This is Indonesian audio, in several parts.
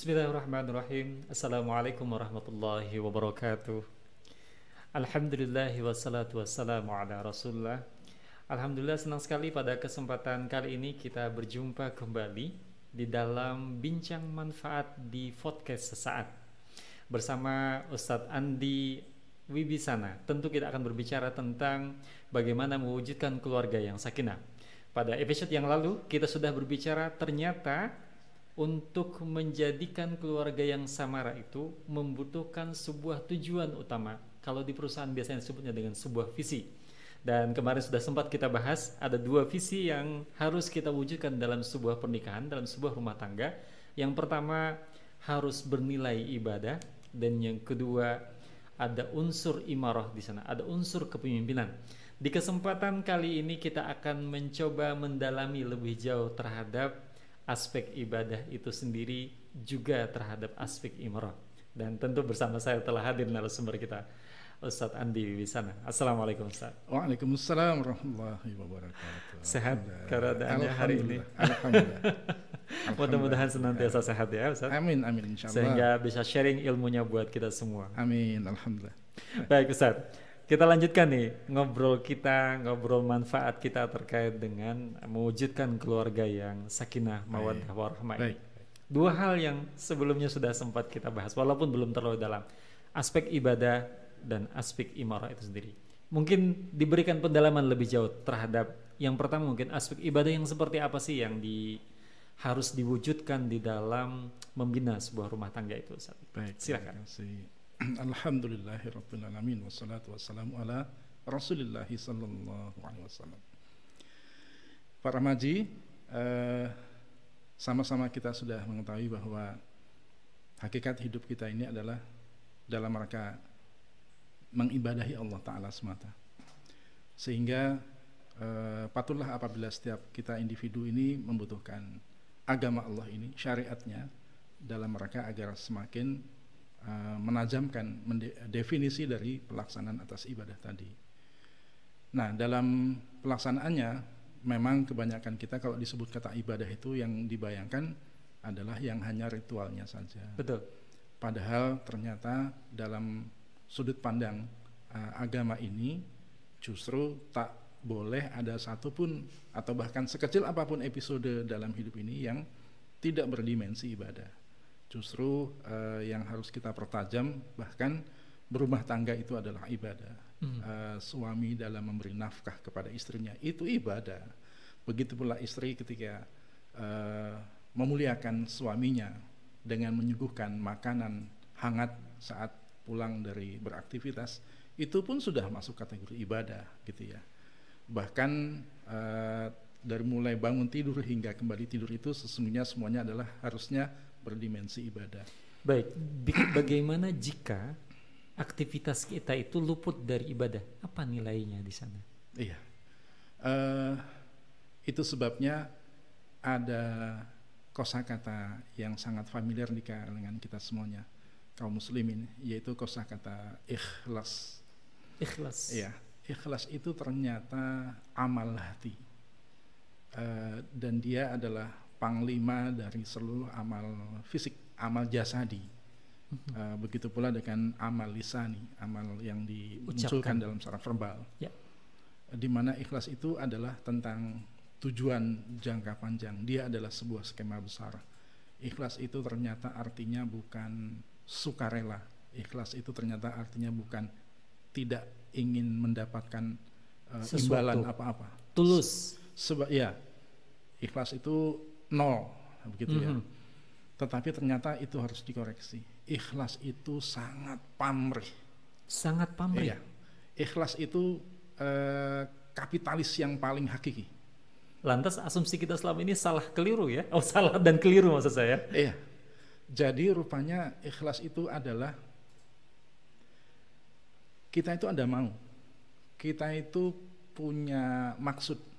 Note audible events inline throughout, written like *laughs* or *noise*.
Bismillahirrahmanirrahim. Assalamualaikum warahmatullahi wabarakatuh. Alhamdulillah wassalatu wassalamu ala rasulullah. Alhamdulillah senang sekali pada kesempatan kali ini kita berjumpa kembali di dalam bincang manfaat di podcast sesaat bersama Ustadz Andi Wibisana. Tentu kita akan berbicara tentang bagaimana mewujudkan keluarga yang sakinah. Pada episode yang lalu kita sudah berbicara ternyata untuk menjadikan keluarga yang samara itu membutuhkan sebuah tujuan utama. Kalau di perusahaan biasanya disebutnya dengan sebuah visi. Dan kemarin sudah sempat kita bahas ada dua visi yang harus kita wujudkan dalam sebuah pernikahan, dalam sebuah rumah tangga. Yang pertama harus bernilai ibadah dan yang kedua ada unsur imarah di sana, ada unsur kepemimpinan. Di kesempatan kali ini kita akan mencoba mendalami lebih jauh terhadap aspek ibadah itu sendiri juga terhadap aspek imrah. Dan tentu bersama saya telah hadir narasumber kita Ustadz Andi Wisana. Assalamualaikum Ustaz. Waalaikumsalam warahmatullahi wabarakatuh. Sehat keadaannya hari ini. Alhamdulillah. Mudah-mudahan senantiasa sehat ya Ustaz. Amin amin insyaallah. Sehingga bisa sharing ilmunya buat kita semua. Amin alhamdulillah. Baik Ustaz. Kita lanjutkan nih ngobrol kita, ngobrol manfaat kita terkait dengan mewujudkan keluarga yang sakinah, mawaddah, warahmah. Baik. Dua hal yang sebelumnya sudah sempat kita bahas walaupun belum terlalu dalam. Aspek ibadah dan aspek imarah itu sendiri. Mungkin diberikan pendalaman lebih jauh terhadap yang pertama mungkin aspek ibadah yang seperti apa sih yang di harus diwujudkan di dalam membina sebuah rumah tangga itu. Baik. Silakan. terima kasih. *clears throat* Alhamdulillahirabbil alamin wassalatu wassalamu ala Rasulillah sallallahu alaihi wasallam. Pak Ramaji, eh, sama-sama kita sudah mengetahui bahwa hakikat hidup kita ini adalah dalam rangka mengibadahi Allah Ta'ala semata sehingga eh, patutlah apabila setiap kita individu ini membutuhkan agama Allah ini syariatnya dalam rangka agar semakin uh, menajamkan definisi dari pelaksanaan atas ibadah tadi. Nah, dalam pelaksanaannya memang kebanyakan kita kalau disebut kata ibadah itu yang dibayangkan adalah yang hanya ritualnya saja. Betul. Padahal ternyata dalam sudut pandang uh, agama ini justru tak boleh ada satupun atau bahkan sekecil apa pun episode dalam hidup ini yang tidak berdimensi ibadah justru uh, yang harus kita pertajam bahkan berumah tangga itu adalah ibadah. Hmm. uh, suami dalam memberi nafkah kepada istrinya itu ibadah. Begitu pula istri ketika uh, memuliakan suaminya dengan menyuguhkan makanan hangat saat pulang dari beraktivitas itu pun sudah masuk kategori ibadah gitu ya. Bahkan uh, dari mulai bangun tidur hingga kembali tidur itu sesungguhnya semuanya adalah harusnya berdimensi ibadah. Baik, bagaimana jika aktivitas kita itu luput dari ibadah? Apa nilainya di sana? Iya, uh, itu sebabnya ada kosakata yang sangat familiar di kalangan kita semuanya kaum muslimin, yaitu kosakata ikhlas. Ikhlas. Iya, ikhlas itu ternyata amal hati, uh, dan dia adalah panglima dari seluruh amal fisik, amal jasadi. Uh, begitu pula dengan amal lisani, amal yang dimunculkan dalam secara verbal. Ya. Di mana ikhlas itu adalah tentang tujuan jangka panjang. Dia adalah sebuah skema besar. Ikhlas itu ternyata artinya bukan sukarela. Ikhlas itu ternyata artinya bukan tidak ingin mendapatkan uh, imbalan apa-apa. Tulus. Sebab ya, ikhlas itu nol begitu mm -hmm. ya. Mhm. Tetapi ternyata itu harus dikoreksi. Ikhlas itu sangat pamrih. Sangat pamrih. Iya. Ikhlas itu eh, kapitalis yang paling hakiki. Lantas asumsi kita selama ini salah keliru ya? Oh salah dan keliru maksud saya. Iya. Jadi rupanya ikhlas itu adalah kita itu ada mau. Kita itu punya maksud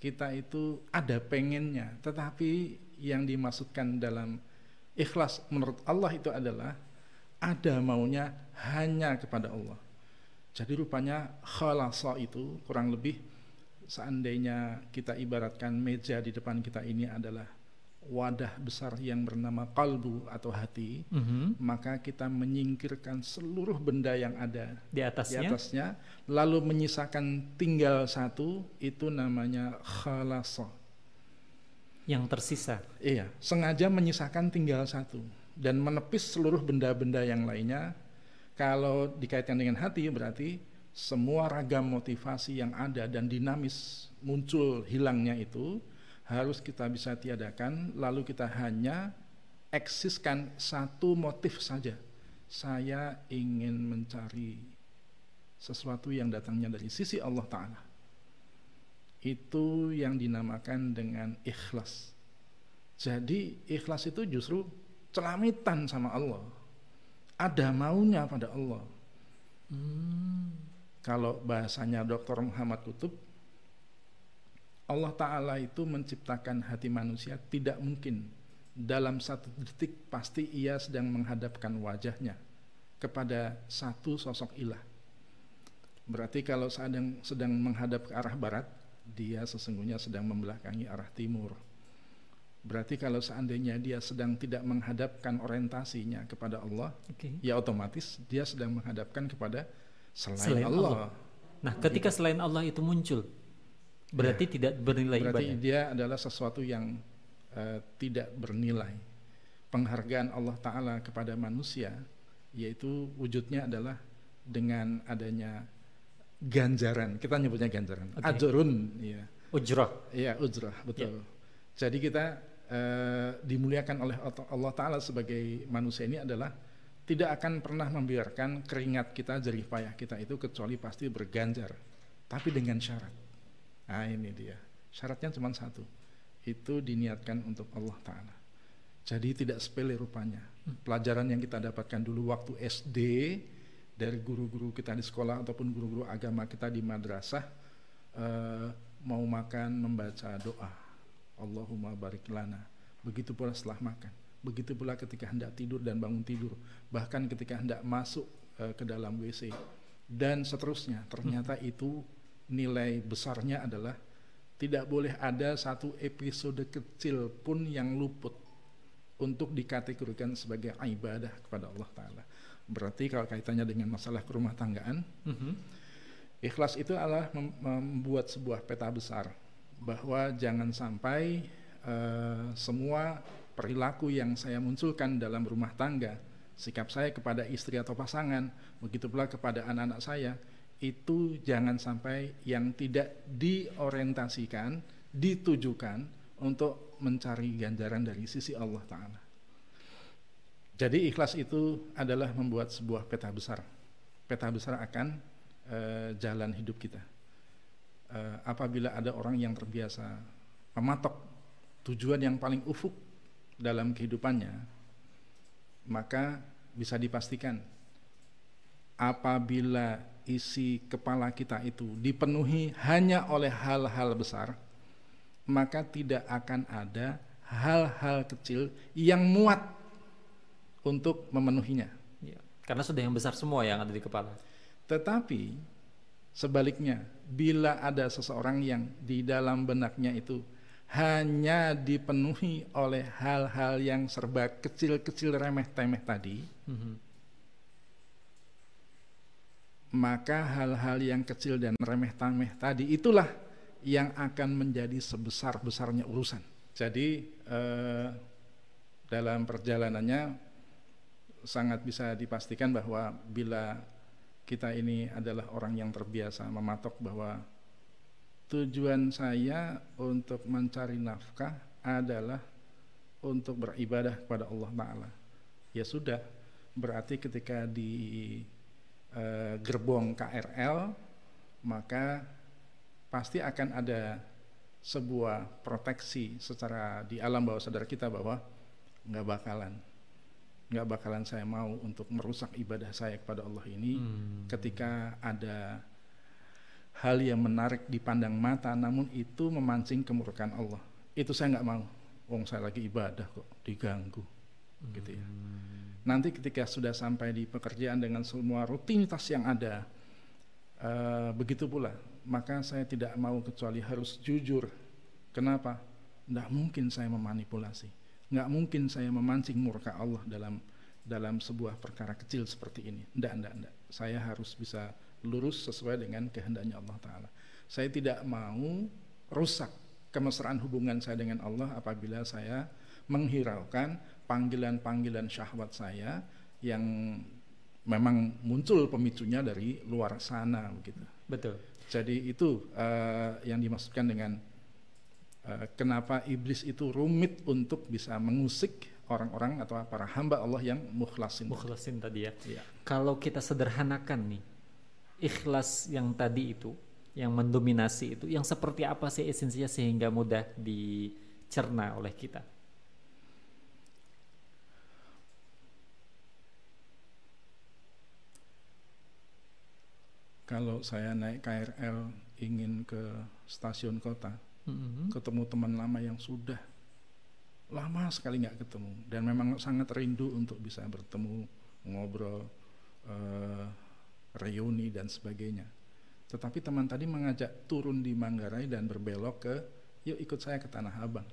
kita itu ada pengennya, tetapi yang dimaksudkan dalam ikhlas menurut Allah itu adalah ada maunya hanya kepada Allah. Jadi rupanya khalasa itu kurang lebih seandainya kita ibaratkan meja di depan kita ini adalah wadah besar yang bernama kalbu atau hati, Mhm. maka kita menyingkirkan seluruh benda yang ada Di di atasnya. atasnya, lalu menyisakan tinggal satu, itu namanya khalasa. Yang tersisa. Iya, sengaja menyisakan tinggal satu dan menepis seluruh benda-benda yang lainnya. Kalau dikaitkan dengan hati berarti semua ragam motivasi yang ada dan dinamis muncul hilangnya itu harus kita bisa tiadakan lalu kita hanya eksiskan satu motif saja. Saya ingin mencari sesuatu yang datangnya dari sisi Allah taala. Itu yang dinamakan dengan ikhlas. Jadi ikhlas itu justru celamitan sama Allah. Ada maunya pada Allah. Kalau bahasanya Dr. Muhammad Kutub, Allah Ta'ala itu menciptakan hati manusia tidak mungkin dalam satu detik pasti ia sedang menghadapkan wajahnya kepada satu sosok ilah. Berarti kalau sedang sedang menghadap ke arah barat, dia sesungguhnya sedang membelakangi arah timur. Berarti kalau seandainya dia sedang tidak menghadapkan orientasinya kepada Allah, Oke. ya otomatis dia sedang menghadapkan kepada selain, Selain Allah. Nah, ketika selain Allah itu muncul, berarti tidak bernilai Berarti ibadah. dia adalah sesuatu yang eh, tidak bernilai. Penghargaan Allah Ta'ala kepada manusia, yaitu wujudnya adalah dengan adanya ganjaran. Kita nyebutnya ganjaran. Oke. Ajrun, ya. Ujrah. Iya, ujrah, betul. Jadi kita eh, dimuliakan oleh Allah Ta'ala sebagai manusia ini adalah tidak akan pernah membiarkan keringat kita, jerih payah kita itu kecuali pasti berganjar. Tapi dengan syarat. Nah ini dia. Syaratnya cuma satu. Itu diniatkan untuk Allah Ta'ala. Jadi tidak sepele rupanya. Pelajaran yang kita dapatkan dulu waktu SD dari guru-guru kita di sekolah ataupun guru-guru agama kita di madrasah eh, mau makan membaca doa Allahumma barik lana begitu pula setelah makan begitu pula ketika hendak tidur dan bangun tidur bahkan ketika hendak masuk eh, ke dalam WC dan seterusnya ternyata itu nilai besarnya adalah tidak boleh ada satu episode kecil pun yang luput untuk dikategorikan sebagai ibadah kepada Allah Ta'ala berarti kalau kaitannya dengan masalah kerumah tanggaan Mhm. Ikhlas itu adalah mem- membuat sebuah peta besar bahwa jangan sampai eh, semua perilaku yang saya munculkan dalam rumah tangga, sikap saya kepada istri atau pasangan, begitu pula kepada anak-anak saya, itu jangan sampai yang tidak diorientasikan, ditujukan untuk mencari ganjaran dari sisi Allah Ta'ala. Jadi ikhlas itu adalah membuat sebuah peta besar. Peta besar akan eh, jalan hidup kita. Eh, apabila ada orang yang terbiasa mematok tujuan yang paling ufuk dalam kehidupannya, maka bisa dipastikan apabila isi kepala kita itu dipenuhi hanya oleh hal-hal besar, maka tidak akan ada hal-hal kecil yang muat untuk memenuhinya. Ya. Karena sudah yang besar semua yang ada di kepala. Tetapi sebaliknya, bila ada seseorang yang di dalam benaknya itu hanya dipenuhi oleh hal-hal yang serba kecil-kecil remeh-temeh tadi, Mhm. Maka hal-hal yang kecil dan remeh-temeh tadi itulah yang akan menjadi sebesar-besarnya urusan. Jadi eh, dalam perjalanannya sangat bisa dipastikan bahwa bila kita ini adalah orang yang terbiasa mematok bahwa tujuan saya untuk mencari nafkah adalah untuk beribadah kepada Allah Ta'ala. Ya sudah, berarti ketika di eh, gerbong KRL maka pasti akan ada sebuah proteksi secara di alam bawah sadar kita bahwa nggak bakalan nggak bakalan saya mau untuk merusak ibadah saya kepada Allah ini Hmm. ketika ada hal yang menarik dipandang mata namun itu memancing kemurkaan Allah. Itu saya nggak mau. Wong saya lagi ibadah kok diganggu. Gitu ya nanti ketika sudah sampai di pekerjaan dengan semua rutinitas yang ada eh, begitu pula maka saya tidak mau kecuali harus jujur kenapa tidak mungkin saya memanipulasi nggak mungkin saya memancing murka Allah dalam dalam sebuah perkara kecil seperti ini. Nggak, nggak, nggak. Saya harus bisa lurus sesuai dengan kehendaknya Allah Ta'ala. Saya tidak mau rusak kemesraan hubungan saya dengan Allah apabila saya menghiraukan panggilan-panggilan syahwat saya yang memang muncul pemicunya dari luar sana begitu. Betul. Jadi itu uh, yang dimaksudkan dengan uh, kenapa iblis itu rumit untuk bisa mengusik orang-orang atau para hamba Allah yang mukhlasin. Mukhlasin tadi ya. ya. Kalau kita sederhanakan nih, ikhlas yang tadi itu, yang mendominasi itu, yang seperti apa sih esensinya sehingga mudah dicerna oleh kita? Kalau saya naik KRL ingin ke stasiun kota, mm-hmm. ketemu teman lama yang sudah lama sekali nggak ketemu dan memang sangat rindu untuk bisa bertemu, ngobrol, uh, reuni dan sebagainya. Tetapi teman tadi mengajak turun di Manggarai dan berbelok ke, yuk ikut saya ke Tanah Abang.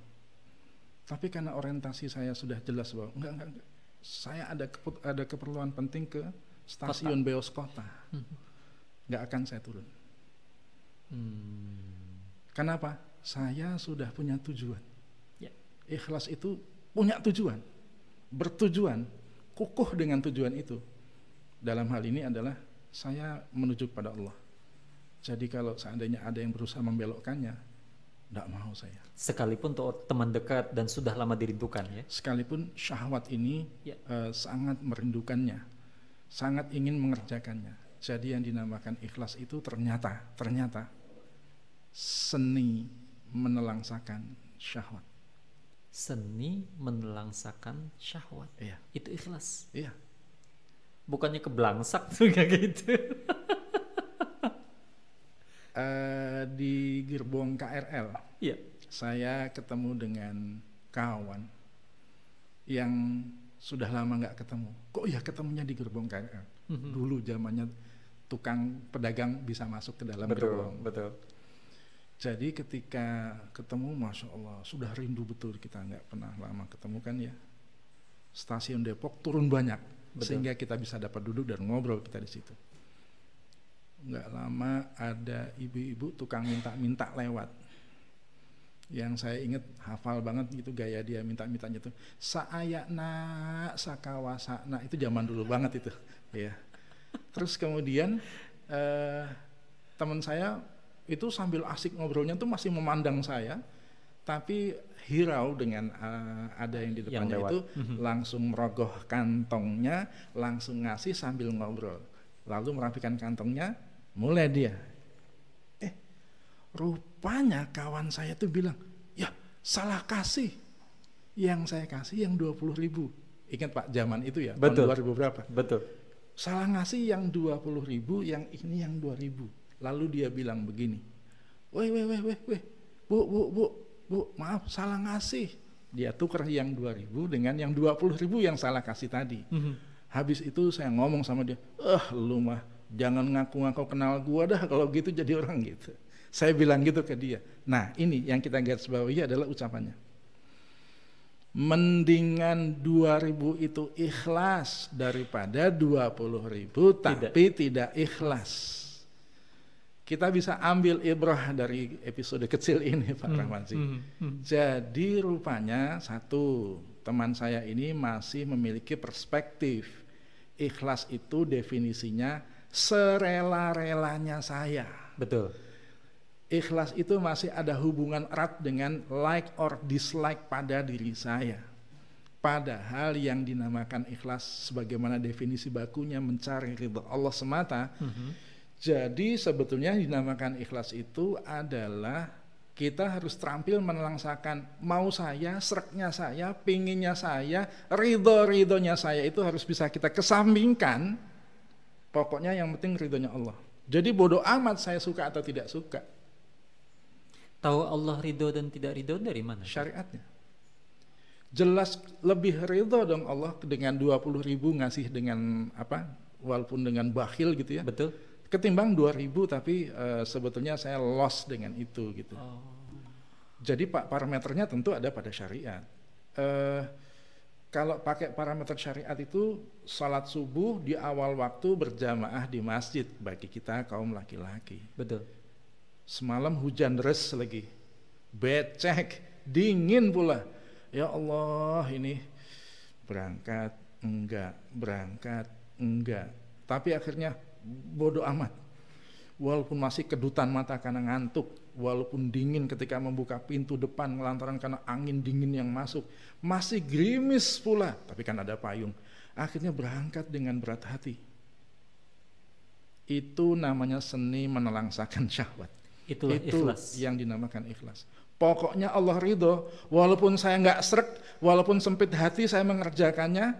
Tapi karena orientasi saya sudah jelas bahwa enggak enggak, enggak. saya ada ada keperluan penting ke stasiun kota. Beos Kota. Hmm nggak akan saya turun. Hmm. Kenapa? Saya sudah punya tujuan. Ya. Ikhlas itu punya tujuan, bertujuan, kukuh dengan tujuan itu. Dalam hal ini adalah saya menuju kepada Allah. Jadi kalau seandainya ada yang berusaha membelokkannya, tidak mau saya. Sekalipun teman dekat dan sudah lama dirindukan ya. Sekalipun syahwat ini ya. uh, sangat merindukannya, sangat ingin mengerjakannya jadi yang dinamakan ikhlas itu ternyata ternyata seni menelangsakan syahwat. Seni menelangsakan syahwat. Iya. Itu ikhlas. Iya. Bukannya keblangsak tuh *laughs* kayak gitu. uh, di gerbong KRL. Iya. Saya ketemu dengan kawan yang sudah lama nggak ketemu. Kok ya ketemunya di gerbong KRL? Mm-hmm. Dulu zamannya tukang pedagang bisa masuk ke dalam betul, gerbong. Betul. Jadi ketika ketemu, masya Allah sudah rindu betul kita nggak pernah lama ketemu kan ya. Stasiun Depok turun banyak betul. sehingga kita bisa dapat duduk dan ngobrol kita di situ. Nggak lama ada ibu-ibu tukang minta-minta lewat. Yang saya ingat hafal banget gitu gaya dia minta-mintanya tuh saayakna sakawasana itu zaman dulu banget itu ya Terus kemudian eh, teman saya itu sambil asik ngobrolnya tuh masih memandang saya, tapi hirau dengan uh, ada yang di depannya yang itu mhm. langsung merogoh kantongnya, langsung ngasih sambil ngobrol. Lalu merapikan kantongnya, mulai dia. Eh, rupanya kawan saya tuh bilang, ya salah kasih. Yang saya kasih yang 20 ribu. Ingat Pak, zaman itu ya, Betul. tahun 2000 berapa? Betul salah ngasih yang 20 ribu, yang ini yang 2 ribu. Lalu dia bilang begini, weh, weh, weh, weh, weh, bu, bu, bu, bu, maaf, salah ngasih. Dia tukar yang 2 ribu dengan yang 20 ribu yang salah kasih tadi. Mm -hmm. Habis itu saya ngomong sama dia, eh lu mah jangan ngaku-ngaku kenal gua dah kalau gitu jadi orang gitu. Saya bilang gitu ke dia. Nah ini yang kita garis bawahi adalah ucapannya mendingan 2000 itu ikhlas daripada 20.000 tapi tidak. ikhlas. Kita bisa ambil ibrah dari episode kecil ini Pak hmm, Rahmansi. Hmm, hmm. Jadi rupanya satu, teman saya ini masih memiliki perspektif. Ikhlas itu definisinya serela-relanya saya. Betul ikhlas itu masih ada hubungan erat dengan like or dislike pada diri saya. Padahal yang dinamakan ikhlas sebagaimana definisi bakunya mencari ridha Allah semata. Mm -hmm. Jadi sebetulnya dinamakan ikhlas itu adalah kita harus terampil menelangsakan mau saya, sereknya saya, pinginnya saya, ridho-ridhonya saya itu harus bisa kita kesampingkan. Pokoknya yang penting ridhonya Allah. Jadi bodoh amat saya suka atau tidak suka Tahu Allah ridho dan tidak ridho dari mana? Syariatnya. Jelas lebih ridho dong Allah dengan 20 ribu ngasih dengan apa? Walaupun dengan bakhil gitu ya. Betul. Ketimbang 2000 tapi uh, sebetulnya saya loss dengan itu gitu. Oh. Jadi pak parameternya tentu ada pada syariat. eh, kalau pakai parameter syariat itu salat subuh di awal waktu berjamaah di masjid bagi kita kaum laki-laki. Betul. Semalam hujan deras lagi, becek, dingin pula. Ya Allah ini berangkat enggak, berangkat enggak. Tapi akhirnya bodoh amat. Walaupun masih kedutan mata karena ngantuk, walaupun dingin ketika membuka pintu depan lantaran karena angin dingin yang masuk, masih gerimis pula, tapi kan ada payung. Akhirnya berangkat dengan berat hati. Itu namanya seni menelangsakan syahwat. Itulah Itu ikhlas. yang dinamakan ikhlas. Pokoknya Allah ridho, walaupun saya nggak serak, walaupun sempit hati saya mengerjakannya,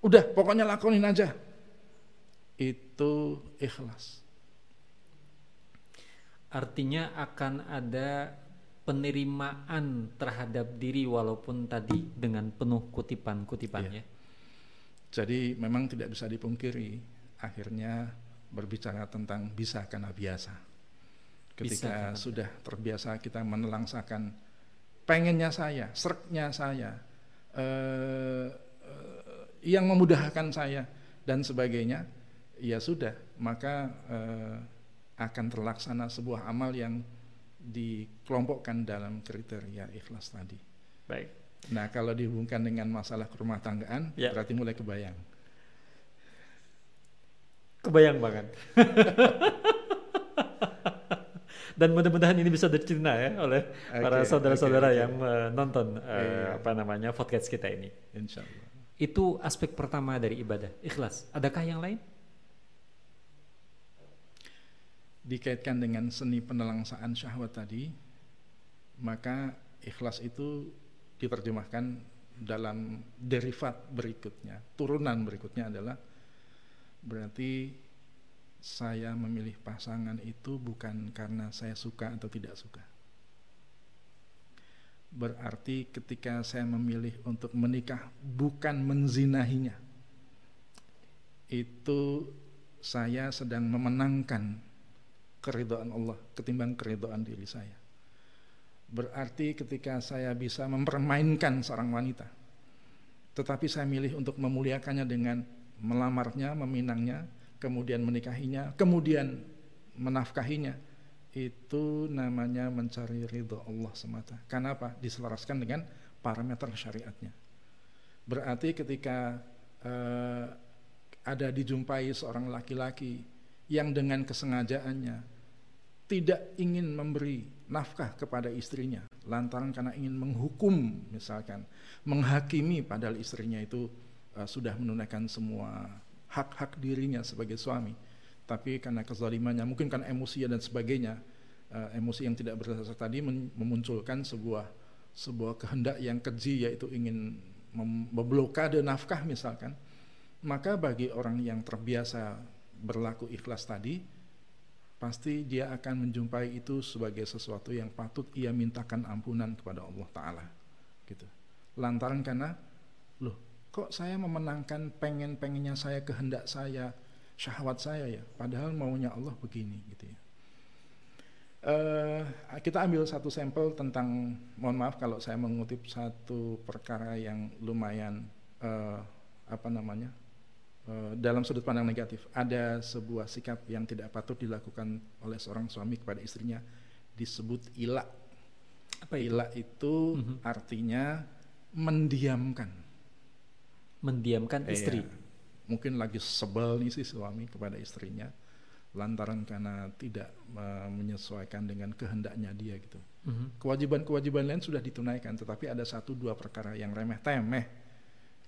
udah pokoknya lakonin aja. Itu ikhlas. Artinya akan ada penerimaan terhadap diri walaupun tadi dengan penuh kutipan-kutipannya. Jadi memang tidak bisa dipungkiri, akhirnya berbicara tentang bisa karena biasa. Ketika karena sudah terbiasa kita menelangsakan pengennya saya, sereknya saya, eh, eh, yang memudahkan saya dan sebagainya, ya sudah, maka eh, akan terlaksana sebuah amal yang dikelompokkan dalam kriteria ikhlas tadi. Baik. Nah, kalau dihubungkan dengan masalah rumah tanggaan, Ya. berarti mulai kebayang. Kebayang banget. *laughs* Dan mudah-mudahan ini bisa dicerna ya oleh para Oke, saudara-saudara oke, oke. yang menonton eh, Iya. apa namanya podcast kita ini. Insya Allah. Itu aspek pertama dari ibadah, ikhlas. Adakah yang lain? Dikaitkan dengan seni penelangsaan syahwat tadi, maka ikhlas itu diterjemahkan dalam derivat berikutnya, turunan berikutnya adalah berarti saya memilih pasangan itu bukan karena saya suka atau tidak suka. Berarti ketika saya memilih untuk menikah bukan menzinahinya. Itu saya sedang memenangkan keridhaan Allah ketimbang keridhaan diri saya. Berarti ketika saya bisa mempermainkan seorang wanita, tetapi saya milih untuk memuliakannya dengan melamarnya, meminangnya, kemudian menikahinya, kemudian menafkahinya, itu namanya mencari ridho Allah semata. Karena apa? Diselaraskan dengan parameter syariatnya. Berarti ketika eh, ada dijumpai seorang laki-laki yang dengan kesengajaannya tidak ingin memberi nafkah kepada istrinya lantaran karena ingin menghukum misalkan menghakimi padahal istrinya itu uh, sudah menunaikan semua hak-hak dirinya sebagai suami. Tapi karena kezalimannya mungkin karena emosi dan sebagainya uh, emosi yang tidak berdasar tadi memunculkan sebuah sebuah kehendak yang keji yaitu ingin mem- memblokade nafkah misalkan. Maka bagi orang yang terbiasa berlaku ikhlas tadi pasti dia akan menjumpai itu sebagai sesuatu yang patut ia mintakan ampunan kepada Allah taala. Gitu. Lantaran karena loh kok saya memenangkan pengen-pengennya saya kehendak saya syahwat saya ya? Padahal maunya Allah begini gitu ya. Eh, kita ambil satu sampel tentang mohon maaf kalau saya mengutip satu perkara yang lumayan eh, apa namanya eh, dalam sudut pandang negatif. Ada sebuah sikap yang tidak patut dilakukan oleh seorang suami kepada istrinya disebut ila Apa itu? ila itu Mhm. artinya mendiamkan Mendiamkan istri. Iya. mungkin lagi sebel nih si suami kepada istrinya lantaran karena tidak eh, menyesuaikan dengan kehendaknya dia gitu Mhm. kewajiban-kewajiban lain sudah ditunaikan tetapi ada satu dua perkara yang remeh temeh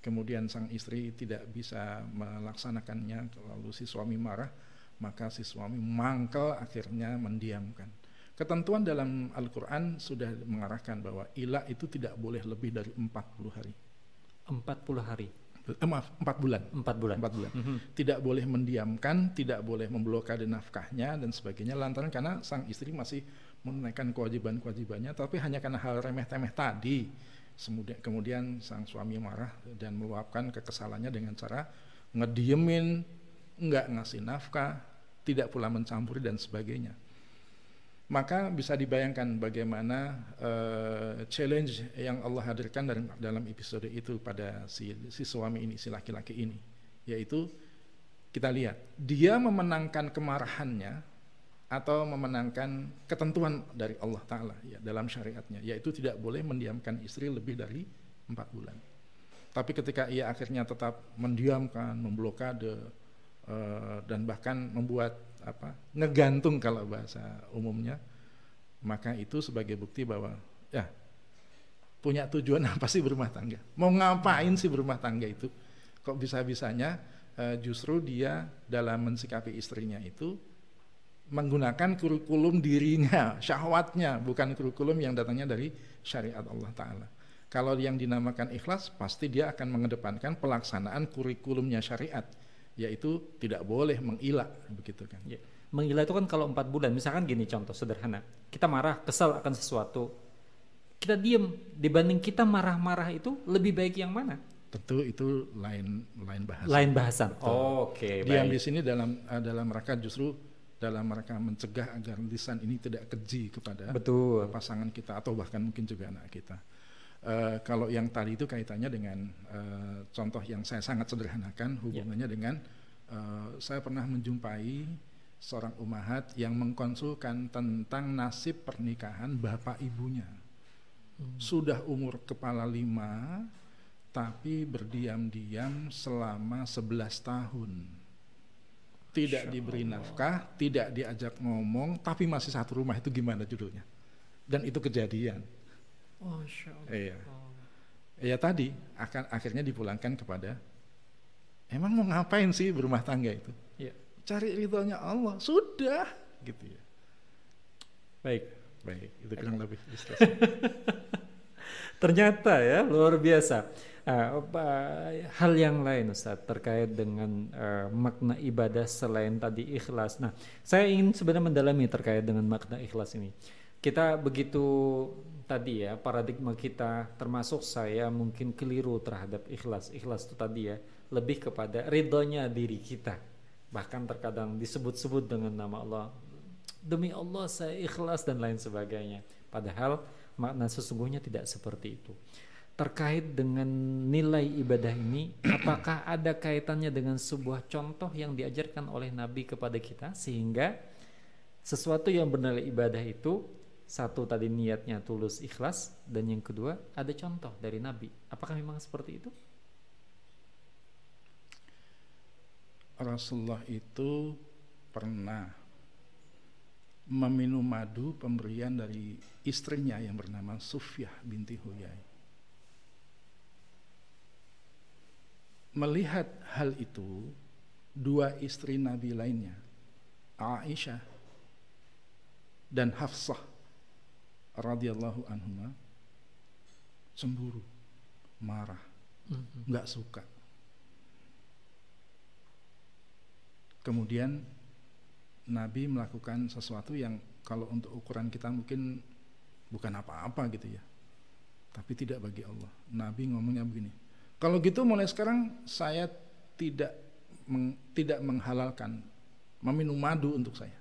kemudian sang istri tidak bisa melaksanakannya lalu si suami marah maka si suami mangkel akhirnya mendiamkan ketentuan dalam Al-Quran sudah mengarahkan bahwa ilah itu tidak boleh lebih dari 40 hari 40 hari, eh, maaf 4 bulan 4 bulan. 4 bulan Mhm. tidak boleh mendiamkan, tidak boleh memblokade nafkahnya dan sebagainya lantaran karena sang istri masih menunaikan kewajiban-kewajibannya tapi hanya karena hal remeh-temeh tadi kemudian kemudian sang suami marah dan meluapkan kekesalannya dengan cara ngediemin, nggak ngasih nafkah, tidak pula mencampuri dan sebagainya. Maka bisa dibayangkan bagaimana uh, challenge yang Allah hadirkan dalam, dalam episode itu pada si, si suami ini, si laki-laki ini, yaitu kita lihat dia memenangkan kemarahannya atau memenangkan ketentuan dari Allah Taala ya dalam syariatnya, yaitu tidak boleh mendiamkan istri lebih dari empat bulan. Tapi ketika ia akhirnya tetap mendiamkan, memblokade uh, dan bahkan membuat apa ngegantung kalau bahasa umumnya. Maka itu sebagai bukti bahwa ya punya tujuan *laughs* apa sih berumah tangga? Mau ngapain sih berumah tangga itu? Kok bisa bisanya uh, justru dia dalam mensikapi istrinya itu menggunakan kurikulum dirinya *laughs* syahwatnya bukan kurikulum yang datangnya dari syariat Allah Taala. Kalau yang dinamakan ikhlas pasti dia akan mengedepankan pelaksanaan kurikulumnya syariat yaitu tidak boleh mengilah begitu kan. Ya. Mengilah itu kan kalau empat bulan, misalkan gini contoh sederhana, kita marah, kesal akan sesuatu, kita diem dibanding kita marah-marah itu lebih baik yang mana? Tentu itu lain lain bahasan. Lain bahasan. Oh, Oke. Okay, Diam baik. di sini dalam eh, dalam mereka justru dalam mereka mencegah agar lisan ini tidak keji kepada Betul. pasangan kita atau bahkan mungkin juga anak kita. Uh, kalau yang tadi itu kaitannya dengan uh, contoh yang saya sangat sederhanakan hubungannya yeah. dengan uh, saya pernah menjumpai seorang umahat yang mengkonsulkan tentang nasib pernikahan bapak ibunya. Hmm. sudah umur kepala lima tapi berdiam-diam selama 11 tahun. Tidak diberi nafkah tidak diajak ngomong tapi masih satu rumah itu gimana judulnya? Dan itu kejadian Oh, Iya. Ya tadi akan akhirnya dipulangkan kepada emang mau ngapain sih berumah tangga itu? Ya. Cari ridhonya Allah, sudah gitu ya. Baik, baik, itu kurang lebih *laughs* Ternyata ya luar biasa. Uh, hal yang lain Ustaz terkait dengan uh, makna ibadah selain tadi ikhlas. Nah, saya ingin sebenarnya mendalami terkait dengan makna ikhlas ini. Kita begitu tadi ya paradigma kita termasuk saya mungkin keliru terhadap ikhlas. Ikhlas itu tadi ya lebih kepada ridhonya diri kita. Bahkan terkadang disebut-sebut dengan nama Allah demi Allah saya ikhlas dan lain sebagainya. Padahal makna sesungguhnya tidak seperti itu. Terkait dengan nilai ibadah ini apakah ada kaitannya dengan sebuah contoh yang diajarkan oleh Nabi kepada kita sehingga sesuatu yang bernilai ibadah itu satu tadi niatnya tulus ikhlas dan yang kedua ada contoh dari Nabi. Apakah memang seperti itu? Rasulullah itu pernah meminum madu pemberian dari istrinya yang bernama Sufyah binti Huyai. Melihat hal itu, dua istri Nabi lainnya, Aisyah dan Hafsah radhiyallahu anhu cemburu, marah, mm-hmm. nggak mm -hmm. suka. Kemudian Nabi melakukan sesuatu yang kalau untuk ukuran kita mungkin bukan apa-apa gitu ya. Tapi tidak bagi Allah. Nabi ngomongnya begini. Kalau gitu mulai sekarang saya tidak meng, tidak menghalalkan meminum madu untuk saya.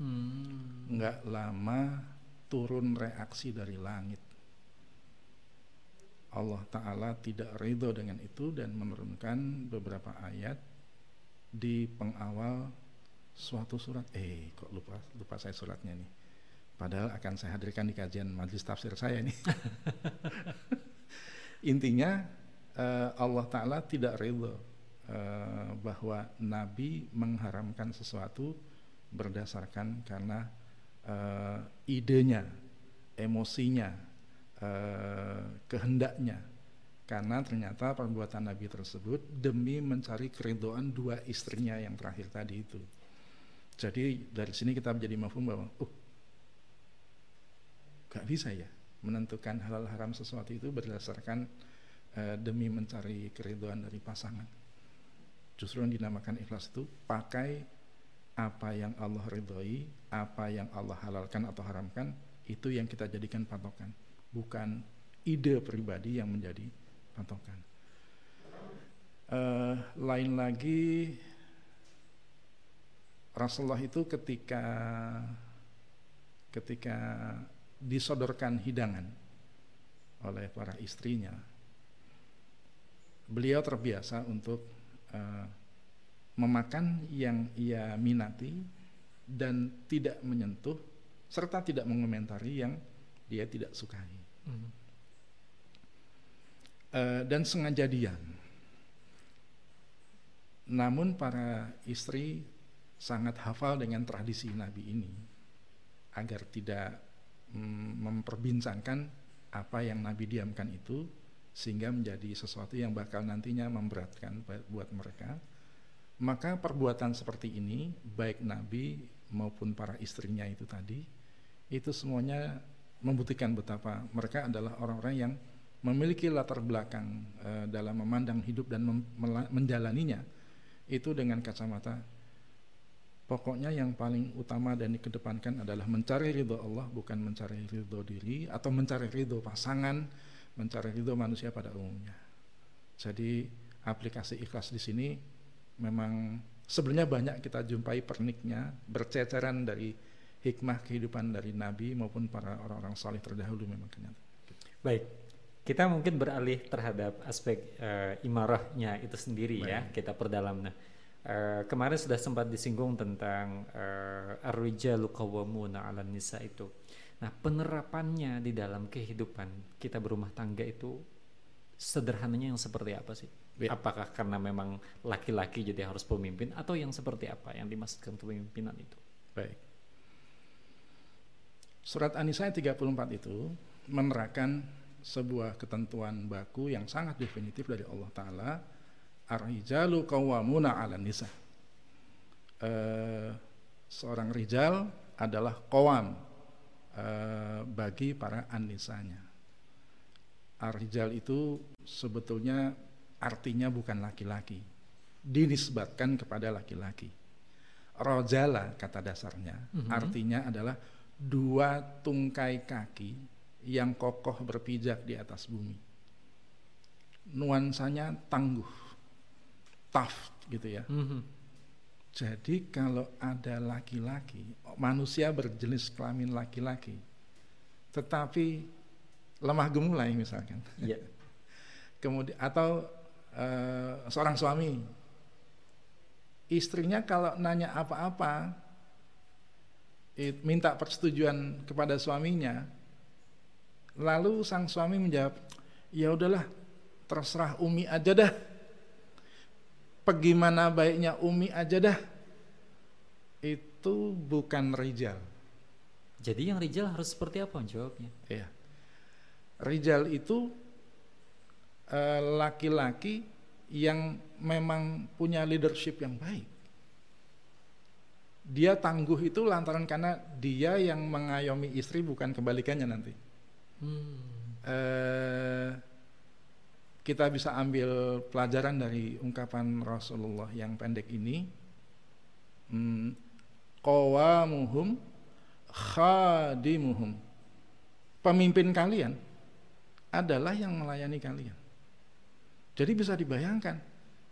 Hmm. Nggak lama turun reaksi dari langit. Allah Ta'ala tidak ridho dengan itu dan menurunkan beberapa ayat di pengawal suatu surat. Eh, kok lupa lupa saya suratnya nih. Padahal akan saya hadirkan di kajian majlis tafsir saya nih. *laughs* Intinya eh, Allah Ta'ala tidak ridho eh, bahwa Nabi mengharamkan sesuatu berdasarkan karena uh, idenya, emosinya, uh, kehendaknya. Karena ternyata perbuatan Nabi tersebut demi mencari keridoan dua istrinya yang terakhir tadi itu. Jadi dari sini kita menjadi mafhum bahwa, oh, gak bisa ya menentukan halal haram sesuatu itu berdasarkan uh, demi mencari keridoan dari pasangan. Justru yang dinamakan ikhlas itu pakai apa yang Allah ridhoi, apa yang Allah halalkan atau haramkan, itu yang kita jadikan patokan, bukan ide pribadi yang menjadi patokan. Uh, lain lagi Rasulullah itu ketika ketika disodorkan hidangan oleh para istrinya, beliau terbiasa untuk uh, memakan yang ia minati dan tidak menyentuh serta tidak mengomentari yang dia tidak sukai. Hmm. Uh, dan sengaja diam. Namun para istri sangat hafal dengan tradisi Nabi ini agar tidak mm, memperbincangkan apa yang Nabi diamkan itu sehingga menjadi sesuatu yang bakal nantinya memberatkan buat mereka maka perbuatan seperti ini baik Nabi maupun para istrinya itu tadi itu semuanya membuktikan betapa mereka adalah orang-orang yang memiliki latar belakang e, dalam memandang hidup dan mem menjalaninya itu dengan kacamata pokoknya yang paling utama dan dikedepankan adalah mencari ridho Allah bukan mencari ridho diri atau mencari ridho pasangan mencari ridho manusia pada umumnya. Jadi aplikasi ikhlas di sini memang sebenarnya banyak kita jumpai perniknya berceceran dari hikmah kehidupan dari Nabi maupun para orang-orang saleh terdahulu memang kenyataan. Baik, kita mungkin beralih terhadap aspek uh, imarahnya itu sendiri ya. Baik. ya, kita perdalam. Nah, uh, kemarin sudah sempat disinggung tentang uh, ar-rijalu qawwamuna 'alan nisa itu. Nah, penerapannya di dalam kehidupan kita berumah tangga itu sederhananya yang seperti apa sih? Ya. Apakah karena memang laki-laki jadi harus pemimpin atau yang seperti apa yang dimaksudkan kepemimpinan itu? Baik. Surat An-Nisa 34 itu menerangkan sebuah ketentuan baku yang sangat definitif dari Allah Ta'ala Ar-rijalu qawwamuna 'ala nisa. Uh, seorang rijal adalah qawam, Eh, bagi para anisanya. Arjal itu sebetulnya artinya bukan laki-laki, dinisbatkan kepada laki-laki. Rojala kata dasarnya, mm -hmm. artinya adalah dua tungkai kaki yang kokoh berpijak di atas bumi. Nuansanya tangguh, tough gitu ya. Mm -hmm jadi kalau ada laki-laki, manusia berjenis kelamin laki-laki, tetapi lemah gemulai misalkan. Iya. *laughs* Kemudian atau uh, seorang suami, istrinya kalau nanya apa-apa, minta persetujuan kepada suaminya, lalu sang suami menjawab, ya udahlah, terserah Umi aja dah Bagaimana baiknya Umi aja dah. Itu bukan rijal. Jadi yang rijal harus seperti apa jawabnya? Iya. Rijal itu eh, laki-laki uh, yang memang punya leadership yang baik. Dia tangguh itu lantaran karena dia yang mengayomi istri bukan kebalikannya nanti. Hmm. Uh, kita bisa ambil pelajaran dari ungkapan Rasulullah yang pendek ini hmm, qawamuhum khadimuhum pemimpin kalian adalah yang melayani kalian jadi bisa dibayangkan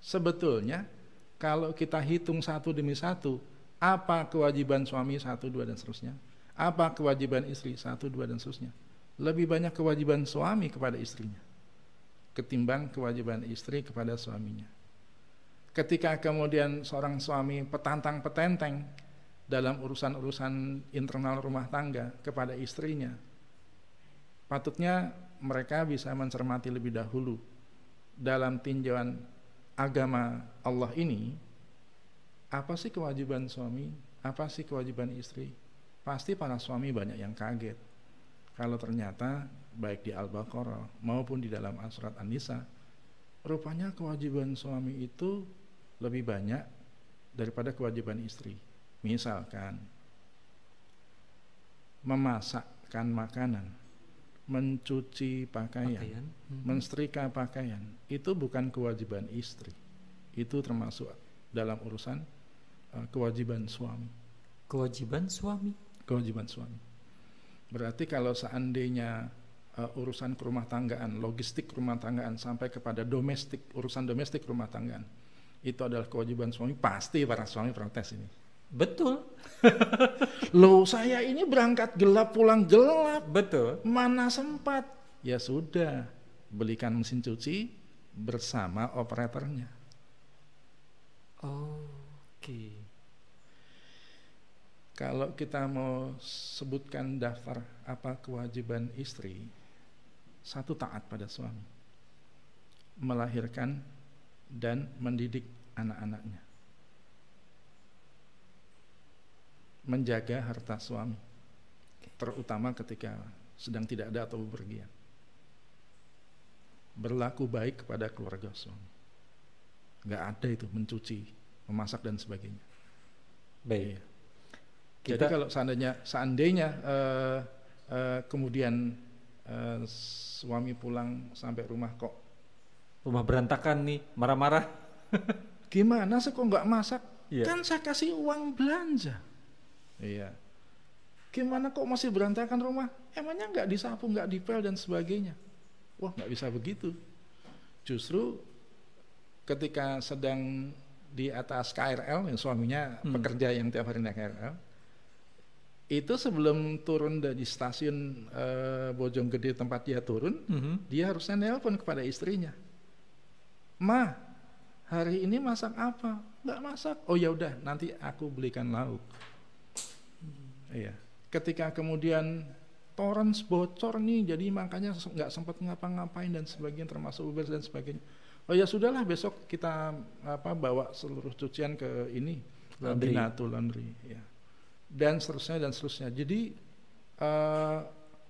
sebetulnya kalau kita hitung satu demi satu apa kewajiban suami satu dua dan seterusnya apa kewajiban istri satu dua dan seterusnya lebih banyak kewajiban suami kepada istrinya ketimbang kewajiban istri kepada suaminya. Ketika kemudian seorang suami petantang petenteng dalam urusan-urusan internal rumah tangga kepada istrinya, patutnya mereka bisa mencermati lebih dahulu dalam tinjauan agama Allah ini, apa sih kewajiban suami, apa sih kewajiban istri? Pasti para suami banyak yang kaget kalau ternyata baik di Al-Baqarah maupun di dalam surat An-Nisa rupanya kewajiban suami itu lebih banyak daripada kewajiban istri. Misalkan memasakkan makanan, mencuci pakaian, pakaian. Hmm. menstrika pakaian, itu bukan kewajiban istri. Itu termasuk dalam urusan uh, kewajiban suami. Kewajiban suami. Kewajiban suami. Berarti kalau seandainya uh, urusan rumah tanggaan, logistik rumah tanggaan sampai kepada domestik, urusan domestik rumah tanggaan, itu adalah kewajiban suami, pasti para suami protes ini. Betul. *laughs* Loh saya ini berangkat gelap pulang gelap. Betul. Mana sempat? Ya sudah, belikan mesin cuci bersama operatornya. Oh, Oke. Kalau kita mau sebutkan daftar apa kewajiban istri, satu taat pada suami, melahirkan dan mendidik anak-anaknya, menjaga harta suami, terutama ketika sedang tidak ada atau bepergian, berlaku baik kepada keluarga suami, nggak ada itu mencuci, memasak dan sebagainya. Baik. Iya. Jadi Kita kalau seandainya seandainya eh, eh, kemudian eh, suami pulang sampai rumah kok rumah berantakan nih, marah-marah. *laughs* gimana sih kok nggak masak? Iya. Kan saya kasih uang belanja. Iya. Gimana kok masih berantakan rumah? Emangnya nggak disapu, nggak dipel dan sebagainya? Wah nggak bisa begitu. Justru ketika sedang di atas KRL, yang suaminya Hmm. pekerja yang tiap hari naik KRL, itu sebelum turun dari stasiun eh, Bojonggede tempat dia turun, Mhm. dia harusnya nelpon kepada istrinya. Ma, hari ini masak apa? Nggak masak. Oh ya udah, nanti aku belikan lauk. Iya. Ketika kemudian torrents bocor nih, jadi makanya nggak sempat ngapa-ngapain dan sebagainya, termasuk Uber dan sebagainya. Oh ya sudahlah, besok kita apa bawa seluruh cucian ke ini Laundry. Binatu Laundry. Ya. Dan seterusnya dan seterusnya. Jadi eh,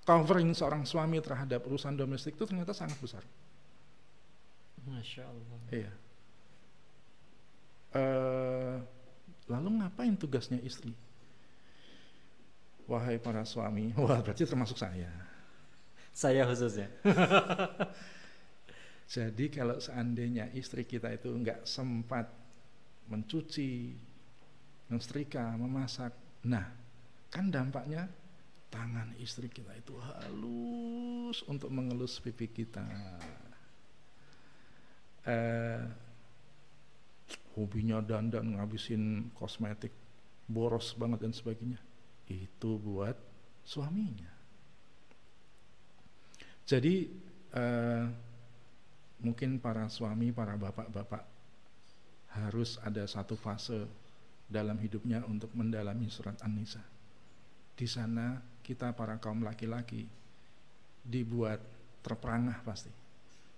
covering seorang suami terhadap urusan domestik itu ternyata sangat besar. Masya Allah. Iya. Eh, lalu ngapain tugasnya istri? Wahai para suami, *laughs* wah berarti termasuk saya. Saya khususnya. *laughs* Jadi kalau seandainya istri kita itu nggak sempat mencuci, mensetrika, memasak, nah kan dampaknya tangan istri kita itu halus untuk mengelus pipi kita. Eh, hobinya dandan ngabisin kosmetik boros banget dan sebagainya itu buat suaminya. Jadi eh, mungkin para suami para bapak-bapak harus ada satu fase dalam hidupnya untuk mendalami surat An-Nisa. Di sana kita para kaum laki-laki dibuat terperangah pasti.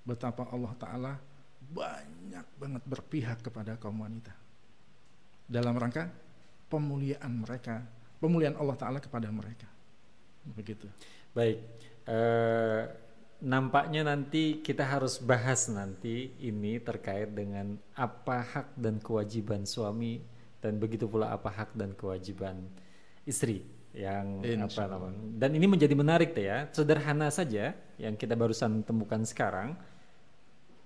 Betapa Allah Ta'ala banyak banget berpihak kepada kaum wanita. Dalam rangka pemuliaan mereka, pemuliaan Allah Taala kepada mereka. Begitu. Baik. Eh, nampaknya nanti kita harus bahas nanti ini terkait dengan apa hak dan kewajiban suami dan begitu pula apa hak dan kewajiban istri yang Insya apa namanya. Dan ini menjadi menarik ya. Sederhana saja yang kita barusan temukan sekarang.